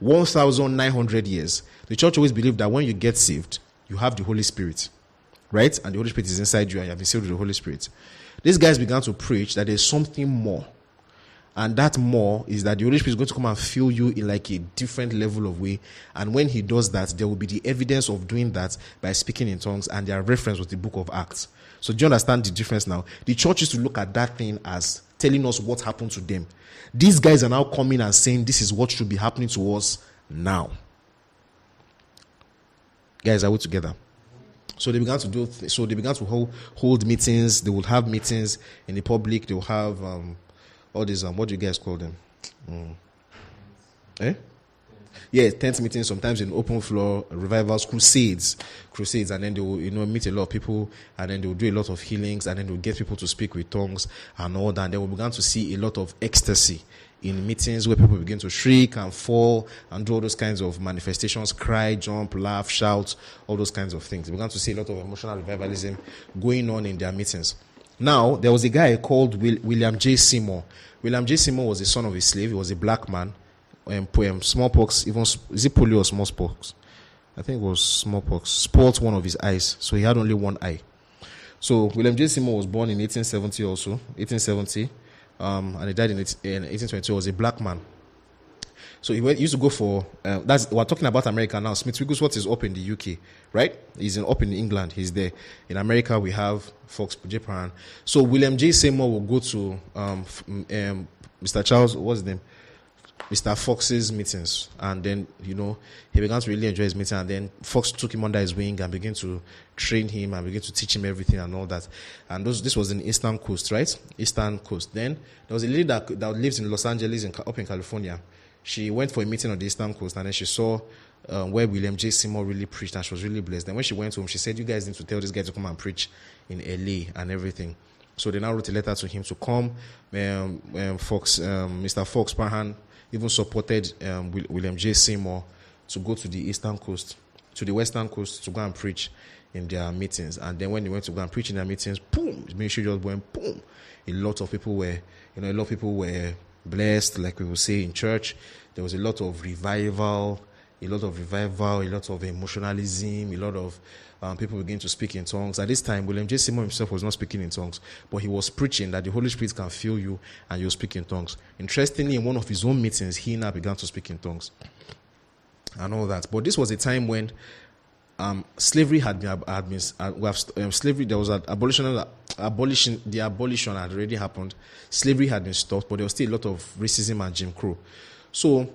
1,900 years, the church always believed that when you get saved, you have the Holy Spirit, right? And the Holy Spirit is inside you, and you have been sealed with the Holy Spirit. These guys began to preach that there's something more and that more is that the Holy Spirit is going to come and fill you in like a different level of way. And when He does that, there will be the evidence of doing that by speaking in tongues, and their reference was the book of Acts. So do you understand the difference now? The church is to look at that thing as telling us what happened to them. These guys are now coming and saying this is what should be happening to us now. Guys, are we together? So they began to do. Th- so they began to hold, hold meetings. They would have meetings in the public. They will have um, all these. Um, what do you guys call them? Mm. Eh? Yeah, tent meetings. Sometimes in open floor revivals, crusades, crusades, and then they will you know meet a lot of people, and then they will do a lot of healings, and then they will get people to speak with tongues and all that. And then we began to see a lot of ecstasy in meetings where people begin to shriek and fall and do all those kinds of manifestations, cry, jump, laugh, shout, all those kinds of things. We began to see a lot of emotional revivalism going on in their meetings. Now, there was a guy called William J. Seymour. William J. Seymour was the son of a slave. He was a black man. Um, um, smallpox, even is it polio or smallpox? I think it was smallpox. Spoiled one of his eyes, so he had only one eye. So William J. Seymour was born in 1870 also, 1870 um, and he died in, in 1822. He was a black man. So he, went, he used to go for uh, that's we're talking about America now. Smith Wigglesworth is up in the UK, right? He's in, up in England. He's there. In America, we have Fox Parham. So William J. Seymour will go to um, um, Mr. Charles. What's his name? Mr. Fox's meetings, and then you know he began to really enjoy his meeting, and then Fox took him under his wing and began to train him and began to teach him everything and all that. And those, this was in Eastern Coast, right? Eastern Coast. Then there was a lady that, that lives in Los Angeles, in, up in California. She went for a meeting on the Eastern Coast, and then she saw um, where William J. Seymour really preached, and she was really blessed. Then when she went home, she said, "You guys need to tell this guy to come and preach in LA and everything." So they now wrote a letter to him to come. Um, um, Fox, um, Mr. Fox Parham even supported um, William J. Seymour to go to the eastern coast, to the western coast to go and preach in their meetings. And then when they went to go and preach in their meetings, boom, ministry just went boom. A lot of people were, you know, a lot of people were blessed, like we will say in church. There was a lot of revival, a lot of revival, a lot of emotionalism, a lot of um, people begin to speak in tongues. At this time, William J. Seymour himself was not speaking in tongues, but he was preaching that the Holy Spirit can fill you and you'll speak in tongues. Interestingly, in one of his own meetings, he now began to speak in tongues and all that. But this was a time when um, slavery had been, had been uh, we have, um, slavery. There was an abolition, abolition. The abolition had already happened. Slavery had been stopped, but there was still a lot of racism and Jim Crow. So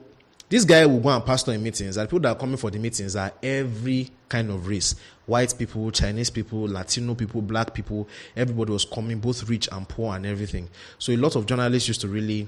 this guy will go and pastor in meetings, and people that are coming for the meetings are every kind of race white people, Chinese people, Latino people, black people. Everybody was coming, both rich and poor and everything. So a lot of journalists used to really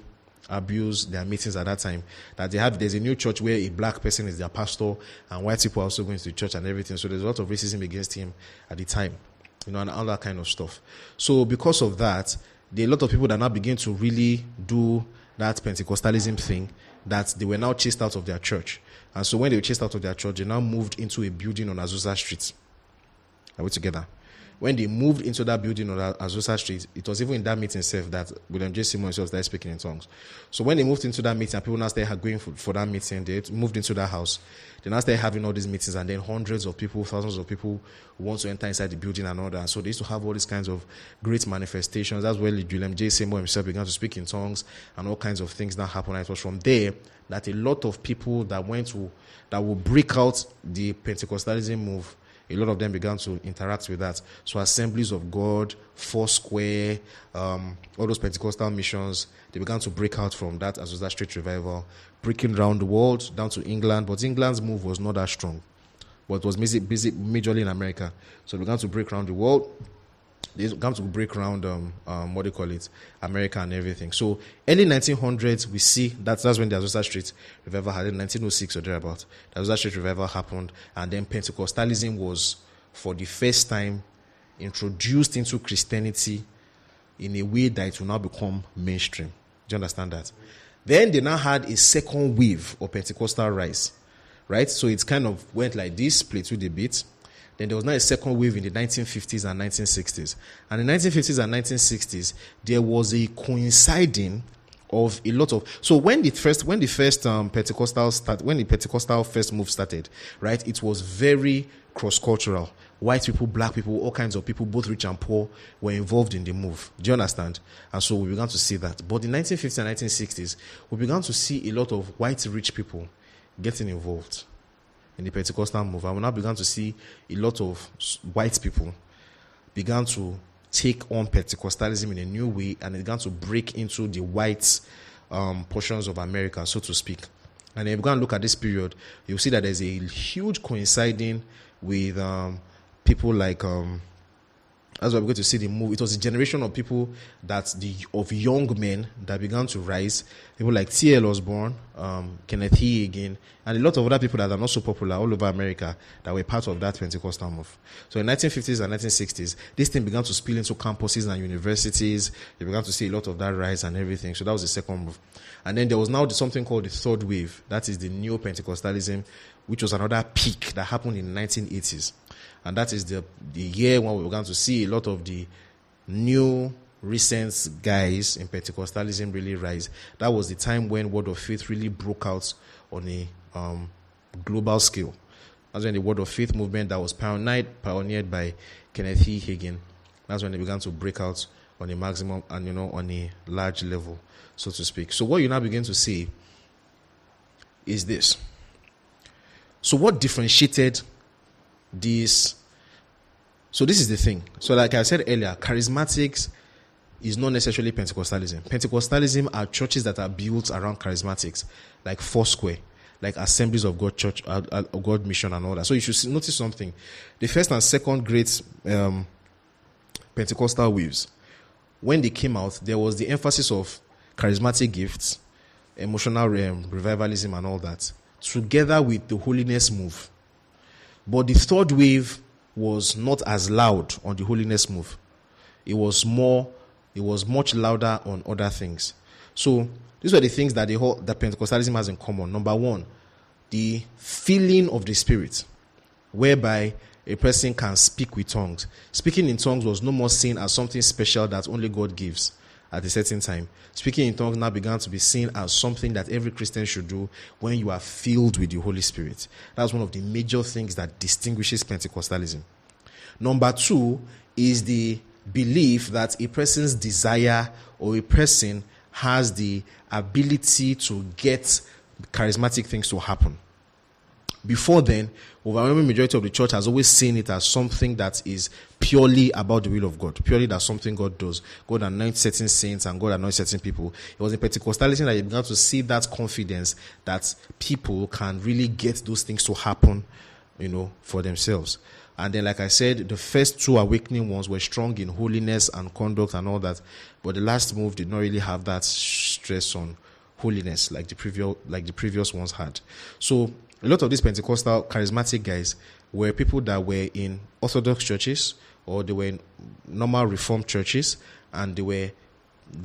abuse their meetings at that time. That they have there's a new church where a black person is their pastor and white people are also going to church and everything. So there's a lot of racism against him at the time. You know, and all that kind of stuff. So because of that, there are a lot of people that now begin to really do that Pentecostalism thing that they were now chased out of their church. And so when they were chased out of their church, they now moved into a building on Azusa Street. Are we together? When they moved into that building on Azusa Street, it was even in that meeting itself that William J. Seymour himself started speaking in tongues. So when they moved into that meeting, people now started going for, for that meeting. They moved into that house. They now started having all these meetings, and then hundreds of people, thousands of people want to enter inside the building and all that. So they used to have all these kinds of great manifestations. That's where William J. Seymour himself began to speak in tongues, and all kinds of things that happened. And it was from there that a lot of people that went to that will break out the Pentecostalism move a lot of them began to interact with that. So Assemblies of God, Foursquare, um, all those Pentecostal missions, they began to break out from that Azusa Street revival, breaking around the world down to England. But England's move was not that strong, but was busy, busy majorly in America. So it began to break around the world they come to break around um, um, what do you call it, America and everything. So early 1900s, we see that that's when the Azusa Street revival had in 1906 or thereabout. The Azusa Street revival happened, and then Pentecostalism was for the first time introduced into Christianity in a way that it will now become mainstream. Do you understand that? Then they now had a second wave of Pentecostal rise, right? So it kind of went like this, played with the beat then there was now a second wave in the 1950s and 1960s. And in the 1950s and 1960s, there was a coinciding of a lot of so when the first when the first um, Pentecostal start when the Pentecostal first move started, right? It was very cross cultural. White people, black people, all kinds of people, both rich and poor, were involved in the move. Do you understand? And so we began to see that. But in 1950s and 1960s, we began to see a lot of white rich people getting involved in the Pentecostal movement, we now began to see a lot of white people began to take on Pentecostalism in a new way, and it began to break into the white um, portions of America, so to speak. And if you go and look at this period, you'll see that there's a huge coinciding with um, people like um, as we're going to see the move. It was a generation of people that the of young men that began to rise. People like T.L. Osborn, um, Kenneth Hagin, and a lot of other people that are not so popular all over America that were part of that Pentecostal move. So in 1950s and 1960s, this thing began to spill into campuses and universities. You began to see a lot of that rise and everything. So that was the second move. And then there was now something called the third wave. That is the neo Pentecostalism, which was another peak that happened in the 1980s and that is the the year when we began to see a lot of the new recent guys in Pentecostalism really rise. That was the time when Word of Faith really broke out on a um, global scale. That's when the Word of Faith movement that was pioneered, pioneered by Kenneth E. Hagin. That's when they began to break out on a maximum and you know on a large level, so to speak. So what you now begin to see is this. So what differentiated these so this is the thing. So like I said earlier, charismatics is not necessarily Pentecostalism. Pentecostalism are churches that are built around charismatics, like Foursquare, like Assemblies of God Church, uh, uh, God Mission, and all that. So you should notice something. The first and second great um, Pentecostal waves, when they came out, there was the emphasis of charismatic gifts, emotional um, revivalism, and all that, together with the holiness move. But the third wave was not as loud on the holiness move. It was more, it was much louder on other things. So these were the things that the whole that Pentecostalism has in common. Number one, the feeling of the Spirit, whereby a person can speak with tongues. Speaking in tongues was no more seen as something special that only God gives at a certain time. Speaking in tongues now began to be seen as something that every Christian should do when you are filled with the Holy Spirit. That's one of the major things that distinguishes Pentecostalism. Number two is the belief that a person's desire or a person has the ability to get charismatic things to happen. Before then, overwhelming majority of the church has always seen it as something that is purely about the will of God, purely that something God does. God anoints certain saints and God anoints certain people. It was in Pentecostalism that you began to see that confidence that people can really get those things to happen, you know, for themselves. And then, like I said, the first two awakening ones were strong in holiness and conduct and all that. But the last move did not really have that stress on holiness like the previous like the previous ones had. So a lot of these Pentecostal charismatic guys were people that were in Orthodox churches or they were in normal Reformed churches and they were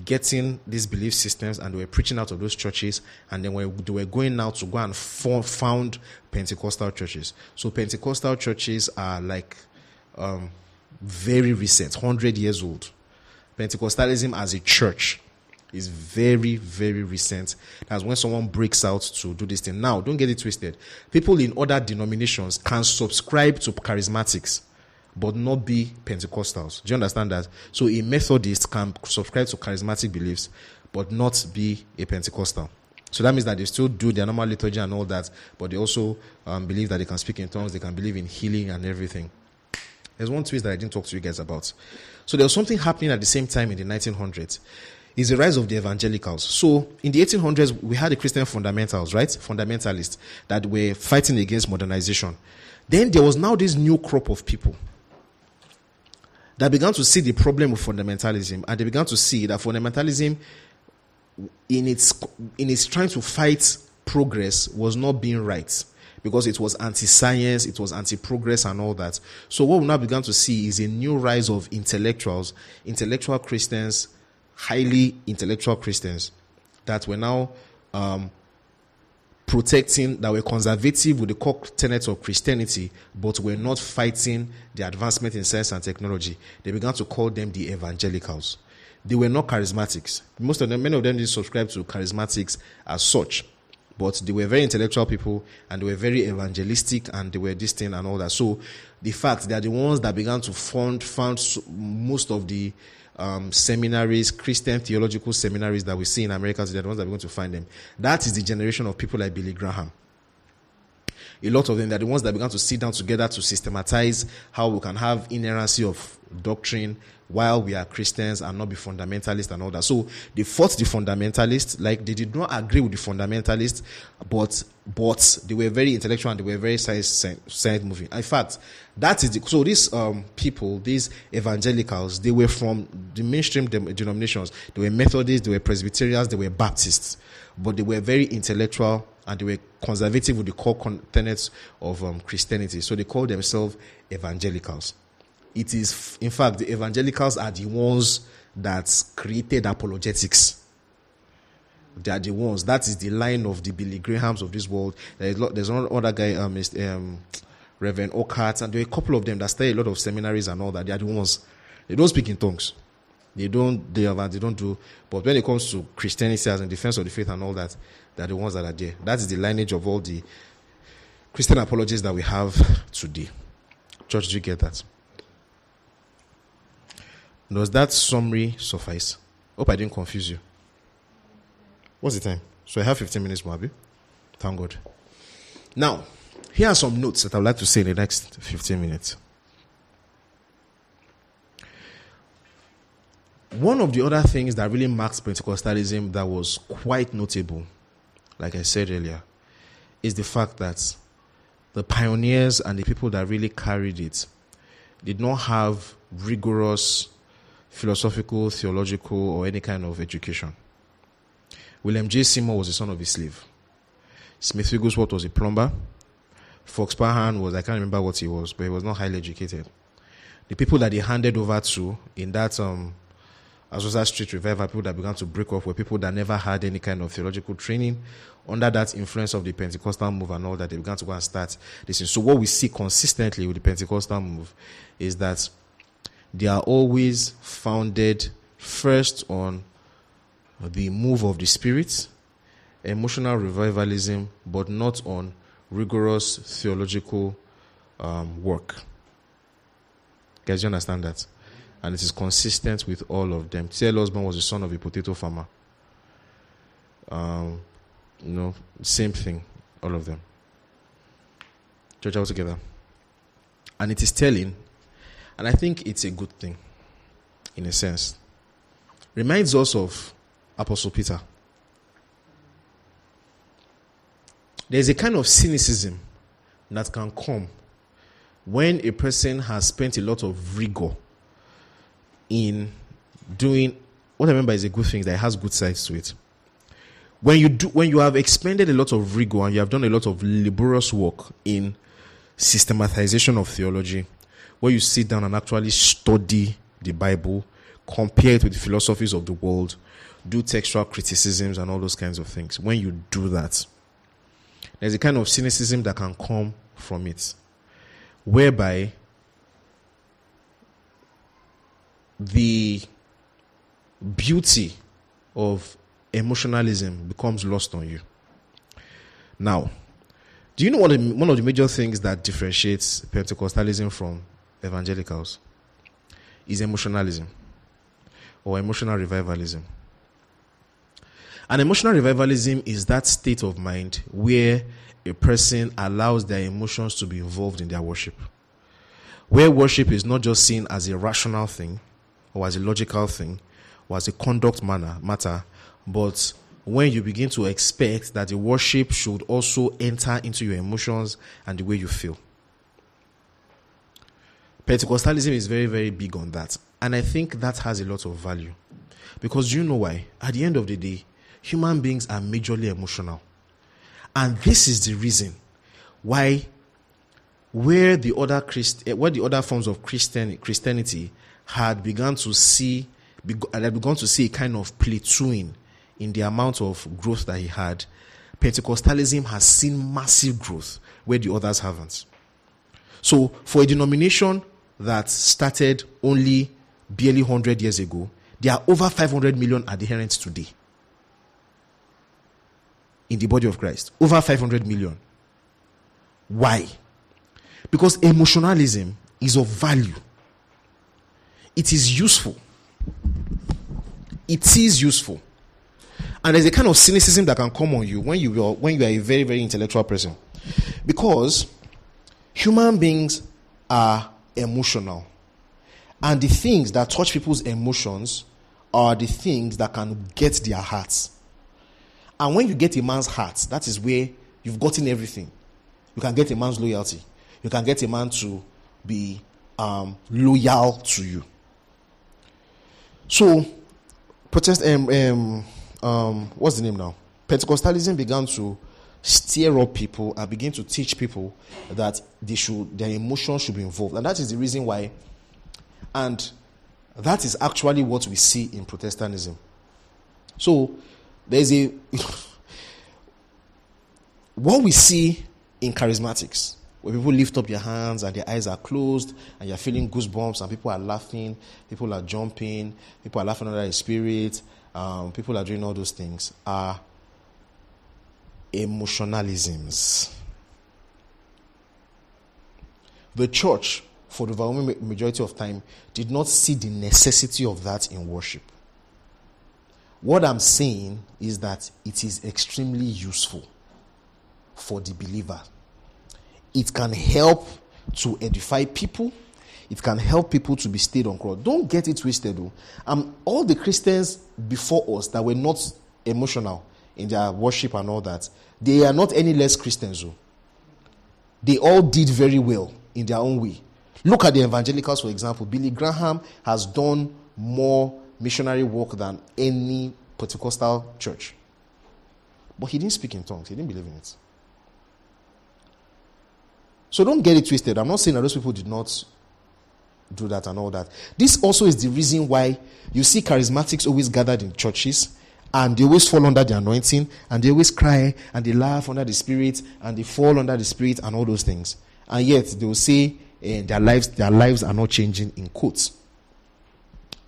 getting these belief systems and they were preaching out of those churches and then they were going out to go and found Pentecostal churches. So Pentecostal churches are like um, very recent, 100 years old. Pentecostalism as a church is very, very recent. That's when someone breaks out to do this thing. Now, don't get it twisted. People in other denominations can subscribe to charismatics, but not be Pentecostals. Do you understand that? So, a Methodist can subscribe to charismatic beliefs, but not be a Pentecostal. So that means that they still do their normal liturgy and all that, but they also um, believe that they can speak in tongues, they can believe in healing and everything. There's one twist that I didn't talk to you guys about. So there was something happening at the same time in the 1900s is the rise of the evangelicals. So in the 1800s, we had the Christian fundamentals, right? Fundamentalists that were fighting against modernization. Then there was now this new crop of people that began to see the problem of fundamentalism, and they began to see that fundamentalism, in its in its trying to fight progress, was not being right because it was anti-science, it was anti-progress, and all that. So what we now began to see is a new rise of intellectuals, intellectual Christians highly intellectual Christians that were now um, protecting, that were conservative with the core tenets of Christianity, but were not fighting the advancement in science and technology. They began to call them the evangelicals. They were not charismatics. Most of them, many of them didn't subscribe to charismatics as such, but they were very intellectual people and they were very evangelistic and they were this thing and all that. So the fact they are the ones that began to fund, found most of the um, seminaries, Christian theological seminaries that we see in America today, are the ones that we're going to find them. That is the generation of people like Billy Graham. a lot of them, they're the ones that began to sit down together to systematize how we can have inerrancy of doctrine while we are Christians and not be fundamentalists and all that. So they fought the fundamentalists, like they did not agree with the fundamentalists, but but they were very intellectual and they were very science science moving. In fact, that is the, so these um, people, these evangelicals, they were from the mainstream denominations. They were Methodists, they were Presbyterians, they were Baptists, but they were very intellectual and they were conservative with the core tenets of um, Christianity. So they called themselves evangelicals it is, in fact, the evangelicals are the ones that created apologetics. They are the ones. That is the line of the Billy Grahams of this world. There's, another guy, um, um, Reverend Oakart, and there are a couple of them that study a lot of seminaries and all that. They are the ones. They don't speak in tongues. They don't. They have. They don't do. But when it comes to Christianity as in defense of the faith and all that, they're the ones that are there. That is the lineage of all the Christian apologists that we have today. Church, do you get that? Does that summary suffice? Hope I didn't confuse you. What's the time? So I have 15 minutes more, Thank God. Now, here are some notes that I would like to say in the next 15 minutes. One of the other things that really marks Pentecostalism that was quite notable, like I said earlier, is the fact that the pioneers and the people that really carried it did not have rigorous philosophical, theological, or any kind of education. William J. Seymour was the son of a slave. Smith Wigglesworth was a plumber. Fox Parham was, I can't remember what he was, but he was not highly educated. The people that he handed over to in that um, Azusa Street revival, people that began to break off were people that never had any kind of theological training. Under that influence of the Pentecostal move and all that, they began to go and start this. So, what we see consistently with the Pentecostal move is that they are always founded first on the move of the Spirit, emotional revivalism, but not on rigorous theological um, work. Guys, you understand that? And it is consistent with all of them. T.L. Osborn was the son of a potato farmer. Um, you know, same thing, all of them. Church all together. And it is telling and I think it's a good thing, in a sense. Reminds us of Apostle Peter. There's a kind of cynicism that can come when a person has spent a lot of rigor in doing what I remember is a good thing that has good sides to it. When you do when you have expended a lot of rigor and you have done a lot of laborious work in systematization of theology, where you sit down and actually study the Bible, compare it with the philosophies of the world, do textual criticisms and all those kinds of things. When you do that, there's a kind of cynicism that can come from it, whereby the beauty of emotionalism becomes lost on you. Now, do you know what one of the major things that differentiates Pentecostalism from evangelicals is emotionalism or emotional revivalism. And emotional revivalism is that state of mind where a person allows their emotions to be involved in their worship. Where worship is not just seen as a rational thing or as a logical thing or as a conduct manner, matter, but when you begin to expect that the worship should also enter into your emotions and the way you feel. Pentecostalism is very, very big on that. And I think that has a lot of value. Because you know why? At the end of the day, human beings are majorly emotional. And this is the reason why where the other Christ, eh, where the other forms of Christian, Christianity had begun to see had begun to see a kind of plateauing in the amount of growth that he had, Pentecostalism has seen massive growth where the others haven't. So for a denomination that started only barely 100 years ago, there are over 500 million adherents today in the body of Christ. Over 500 million. Why? Because emotionalism is of value, it is useful. It is useful. And there's a kind of cynicism that can come on you when you are, when you are a very, very intellectual person. Because human beings are emotional. And the things that touch people's emotions are the things that can get their hearts. And when you get a man's heart, that is where you've gotten everything. You can get a man's loyalty. You can get a man to be um, loyal to you. So, protest. Um, um, um, what's the name now? Pentecostalism began to stir up people and begin to teach people that they should their emotions should be involved, and that is the reason why. And that is actually what we see in Protestantism. So there's a what we see in charismatics where people lift up their hands and their eyes are closed and you're feeling goosebumps and people are laughing, people are jumping, people are laughing under the spirit, um, people are doing all those things are emotionalisms. The church, for the overwhelming majority of time, did not see the necessity of that in worship. What I'm saying is that it is extremely useful for the believer it can help to edify people. It can help people to be stayed on cross. Don't get it twisted, though. Um, all the Christians before us that were not emotional in their worship and all that, they are not any less Christians, though. They all did very well in their own way. Look at the evangelicals, for example. Billy Graham has done more missionary work than any Pentecostal church. But he didn't speak in tongues, he didn't believe in it. So don't get it twisted. I'm not saying that those people did not do that and all that. This also is the reason why you see charismatics always gathered in churches and they always fall under the anointing and they always cry and they laugh under the spirit and they fall under the spirit and all those things. And yet they will say eh, their lives their lives are not changing in quotes.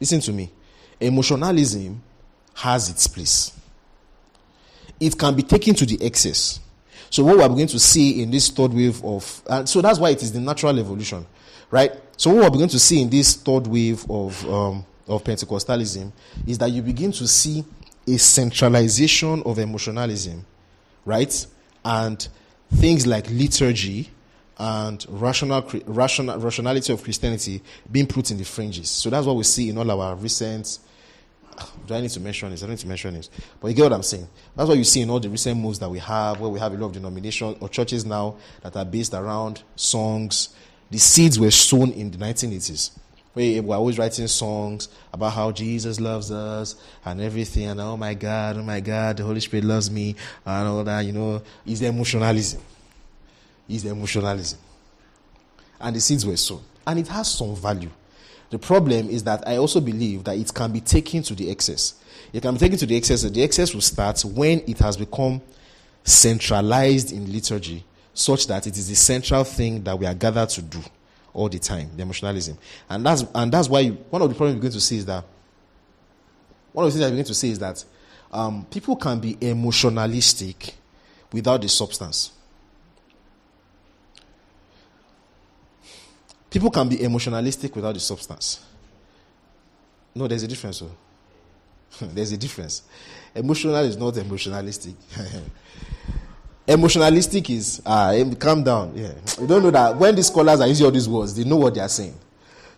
Listen to me. Emotionalism has its place. It can be taken to the excess. So what we're going to see in this third wave of, and so that's why it is the natural evolution, right? So what we're going to see in this third wave of um, of Pentecostalism is that you begin to see a centralization of emotionalism, right? And things like liturgy and rational, rational rationality of Christianity being put in the fringes. So that's what we see in all our recent do I need to mention this? I don't need to mention this. But you get what I'm saying. That's what you see in all the recent moves that we have, where we have a lot of denominations or churches now that are based around songs. The seeds were sown in the 1980s. Where we're always writing songs about how Jesus loves us and everything, and oh my God, oh my God, the Holy Spirit loves me, and all that, you know. It's emotionalism. It's emotionalism. And the seeds were sown. And it has some value. The problem is that I also believe that it can be taken to the excess. It can be taken to the excess. The excess will start when it has become centralized in liturgy, such that it is the central thing that we are gathered to do all the time, the emotionalism. And that's, and that's why you, one of the problems we're going to see is that one of the things that we're going to see is that um, people can be emotionalistic without the substance. People can be emotionalistic without the substance. No, there's a difference. Oh. there's a difference. Emotional is not emotionalistic. emotionalistic is ah, calm down. Yeah, you don't know that when these scholars are using all these words, they know what they are saying.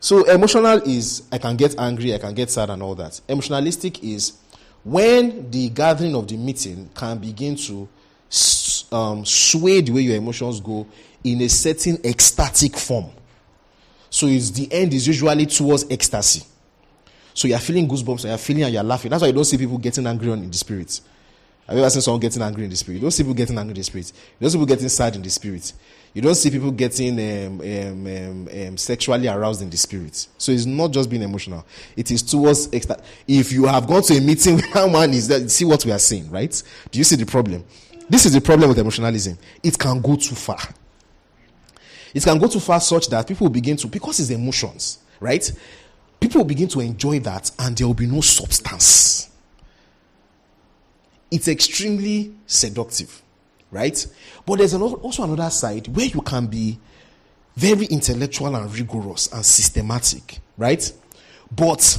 So emotional is I can get angry, I can get sad, and all that. Emotionalistic is when the gathering of the meeting can begin to um, sway the way your emotions go in a certain ecstatic form. So it's the end is usually towards ecstasy. So you're feeling goosebumps, and you're feeling and you're laughing. That's why you don't see people getting angry on in the spirit. Have you ever seen someone getting angry in the spirit? You don't see people getting angry in the spirit. You don't see people getting sad in the spirit. You don't see people getting um, um, um, um, sexually aroused in the spirit. So it's not just being emotional. It is towards ecstasy. If you have gone to a meeting where man is there, see what we are saying, right? Do you see the problem? This is the problem with emotionalism. It can go too far. It can go too far such that people begin to, because it's emotions, right? People begin to enjoy that and there will be no substance. It's extremely seductive, right? But there's also another side where you can be very intellectual and rigorous and systematic, right? But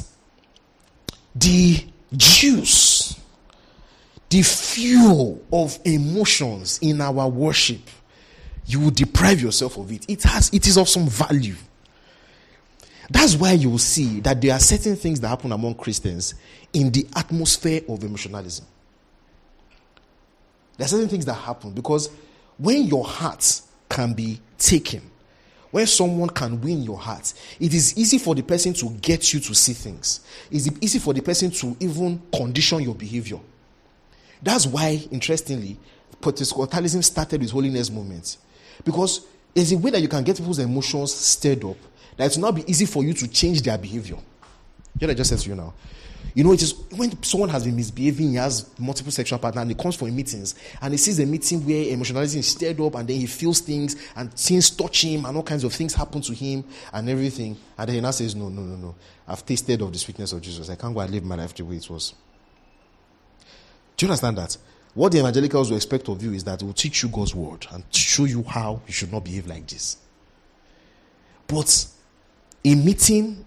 the juice, the fuel of emotions in our worship you will deprive yourself of it. It has it is of some value. That's why you will see that there are certain things that happen among Christians in the atmosphere of emotionalism. There are certain things that happen because when your heart can be taken, when someone can win your heart, it is easy for the person to get you to see things. It's easy for the person to even condition your behavior. That's why, interestingly, Pentecostalism started with holiness movements. Because there's a way that you can get people's emotions stirred up that it will not be easy for you to change their behavior. You know, I just said to you now. You know, it is when someone has been misbehaving, he has multiple sexual partners, and he comes for meetings, and he sees a meeting where emotionalism is stirred up, and then he feels things, and things touch him, and all kinds of things happen to him, and everything. And then he now says, No, no, no, no. I've tasted of the sweetness of Jesus. I can't go and live my life the way it was. Do you understand that? What the evangelicals will expect of you is that it will teach you God's word and show you how you should not behave like this. But in meeting,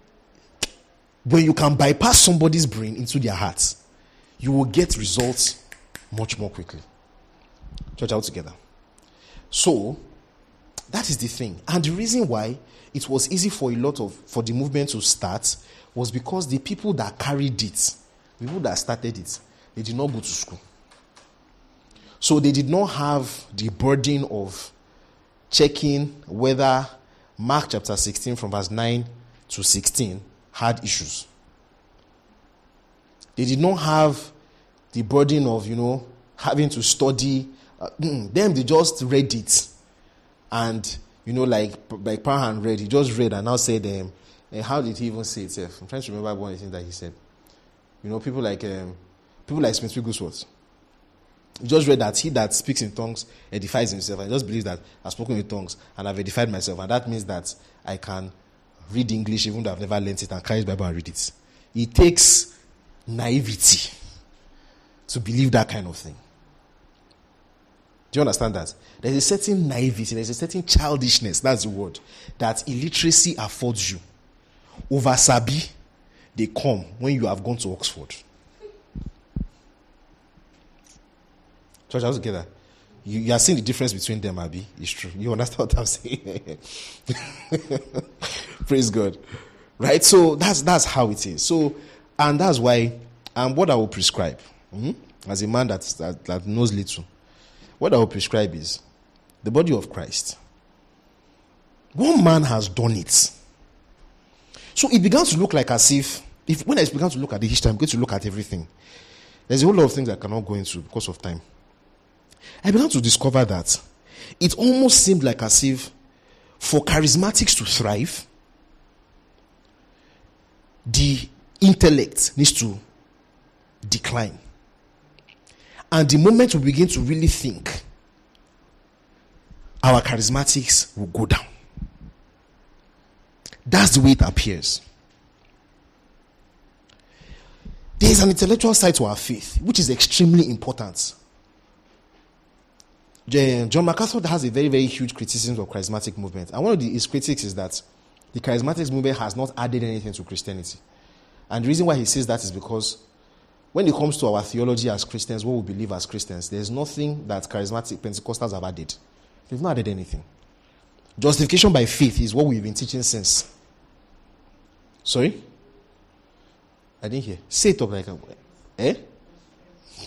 when you can bypass somebody's brain into their heart, you will get results much more quickly. Church out together. So, that is the thing. And the reason why it was easy for a lot of for the movement to start was because the people that carried it, people that started it, they did not go to school. So they did not have the burden of checking whether Mark chapter 16 from verse 9 to 16 had issues. They did not have the burden of, you know, having to study. Uh, mm, them, they just read it. And, you know, like, like Parham read, he just read and now said, um, and how did he even say it? I'm trying to remember one things that he said. You know, people like um, people like Smith Wigglesworth. He just read that he that speaks in tongues edifies himself. I just believe that I've spoken in tongues and I've edified myself. And that means that I can read English even though I've never learned it and carry the Bible and read it. It takes naivety to believe that kind of thing. Do you understand that? There's a certain naivety, there's a certain childishness, that's the word, that illiteracy affords you. Over Sabi, they come when you have gone to Oxford. Church, all together. You, you are seeing the difference between them, Abby. It's true. You understand what I'm saying? Praise God. Right? So that's that's how it is. So and that's why and what I will prescribe, mm-hmm, as a man that, that, that knows little, what I will prescribe is the body of Christ. One man has done it. So it began to look like as if, if when I began to look at the history, I'm going to look at everything. There's a whole lot of things I cannot go into because of time. I began to discover that it almost seemed like as if for charismatics to thrive, the intellect needs to decline. And the moment we begin to really think, our charismatics will go down. That's the way it appears. There is an intellectual side to our faith, which is extremely important. John MacArthur has a very, very huge criticism of charismatic movement. And one of the, his critics is that the charismatic movement has not added anything to Christianity. And the reason why he says that is because when it comes to our theology as Christians, what we believe as Christians, there's nothing that charismatic Pentecostals have added. They've not added anything. Justification by faith is what we've been teaching since. Sorry? I didn't hear. Say it up like a. Eh?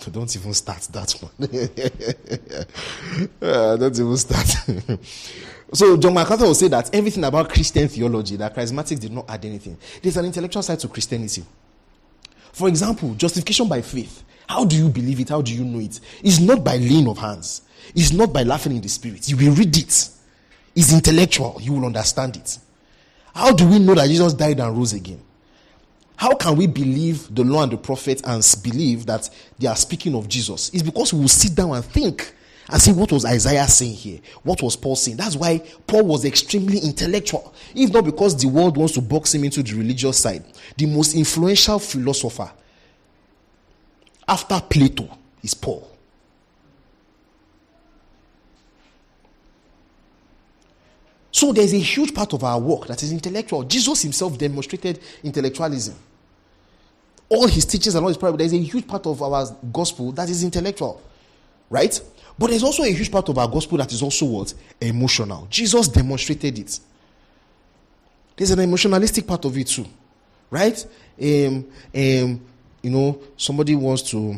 Don't even start that one. uh, don't even start. so John MacArthur will say that everything about Christian theology, that charismatics did not add anything. There's an intellectual side to Christianity. For example, justification by faith. How do you believe it? How do you know it? It's not by laying of hands. It's not by laughing in the spirit. You will read it. It's intellectual. You will understand it. How do we know that Jesus died and rose again? How can we believe the law and the prophets and believe that they are speaking of Jesus? It's because we will sit down and think and see what was Isaiah saying here? What was Paul saying? That's why Paul was extremely intellectual. If not because the world wants to box him into the religious side. The most influential philosopher after Plato is Paul. So there's a huge part of our work that is intellectual. Jesus himself demonstrated intellectualism. All his teachings and all his prayers, there's a huge part of our gospel that is intellectual. Right? But there's also a huge part of our gospel that is also what? Emotional. Jesus demonstrated it. There's an emotionalistic part of it too. Right? Um, um, you know, somebody wants to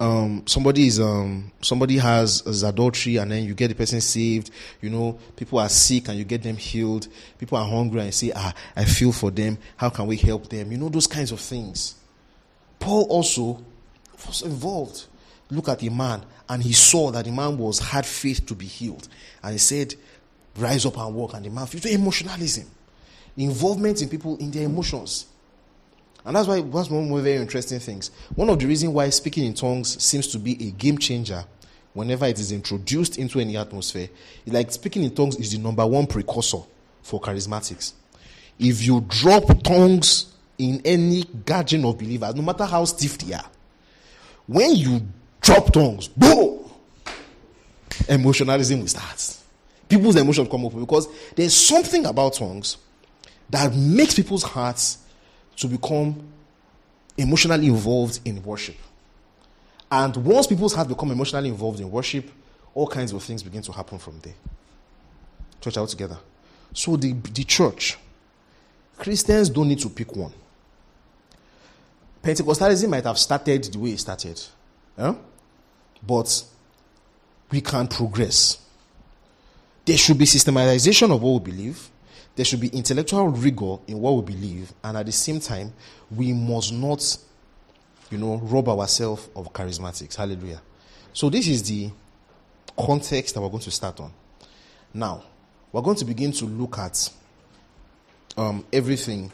um, somebody is um, somebody has, has adultery and then you get the person saved. You know, people are sick and you get them healed. People are hungry and say, "Ah, I feel for them. How can we help them?" You know those kinds of things. Paul also was involved. Look at the man, and he saw that the man was had faith to be healed, and he said, "Rise up and walk." And the man felt emotionalism, involvement in people in their emotions. And that's why that's one of the very interesting things. One of the reasons why speaking in tongues seems to be a game changer whenever it is introduced into any atmosphere, is like speaking in tongues is the number one precursor for charismatics. If you drop tongues in any gathering of believers, no matter how stiff they are, when you drop tongues, boom, emotionalism will start. People's emotions come up because there's something about tongues that makes people's hearts to become emotionally involved in worship. And once people's hearts become emotionally involved in worship, all kinds of things begin to happen from there. Church out together. So the, the church, Christians don't need to pick one. Pentecostalism might have started the way it started. Yeah? But we can progress. There should be systematization of what we believe there should be intellectual rigor in what we believe, and at the same time, we must not, you know, rob ourselves of charismatics. Hallelujah. So, this is the context that we're going to start on. Now, we're going to begin to look at um, everything,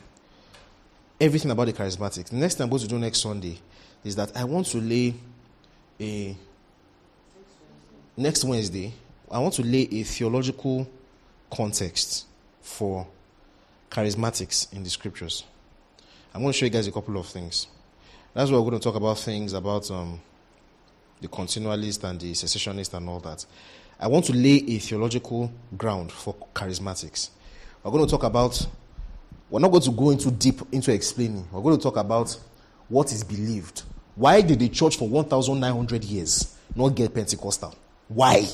everything about the charismatics. The next thing I'm going to do next Sunday is that I want to lay a next Wednesday. I want to lay a theological context for charismatics in the scriptures. I'm going to show you guys a couple of things. That's why we're going to talk about things about um, the continualist and the cessationist and all that. I want to lay a theological ground for charismatics. We're going to talk about, we're not going to go into deep into explaining. We're going to talk about what is believed. Why did the church for 1,900 years not get Pentecostal? Why?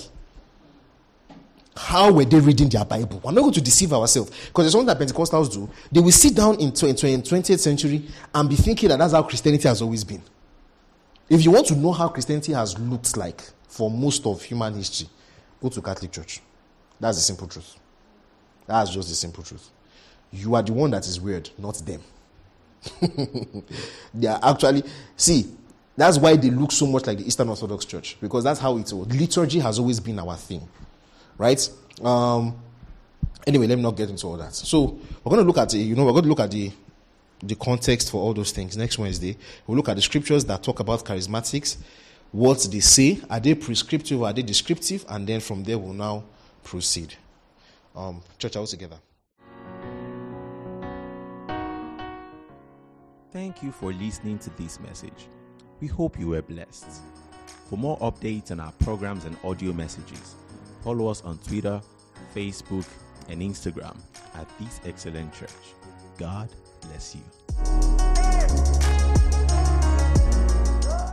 How were they reading their Bible? We're not going to deceive ourselves because there's something that Pentecostals do. They will sit down in 20th century and be thinking that that's how Christianity has always been. If you want to know how Christianity has looked like for most of human history, go to Catholic Church. That's the simple truth. That's just the simple truth. You are the one that is weird, not them. they are actually, see, that's why they look so much like the Eastern Orthodox Church because that's how it's. Liturgy has always been our thing right? Um, anyway, let me not get into all that. So we're going to look at you know, we're going to look at the the context for all those things next Wednesday. We'll look at the scriptures that talk about charismatics, what they say, are they prescriptive, are they descriptive, and then from there we'll now proceed. Um, church all together. Thank you for listening to this message. We hope you were blessed. For more updates on our programs and audio messages, Follow us on Twitter, Facebook, and Instagram at This Excellent Church. God bless you.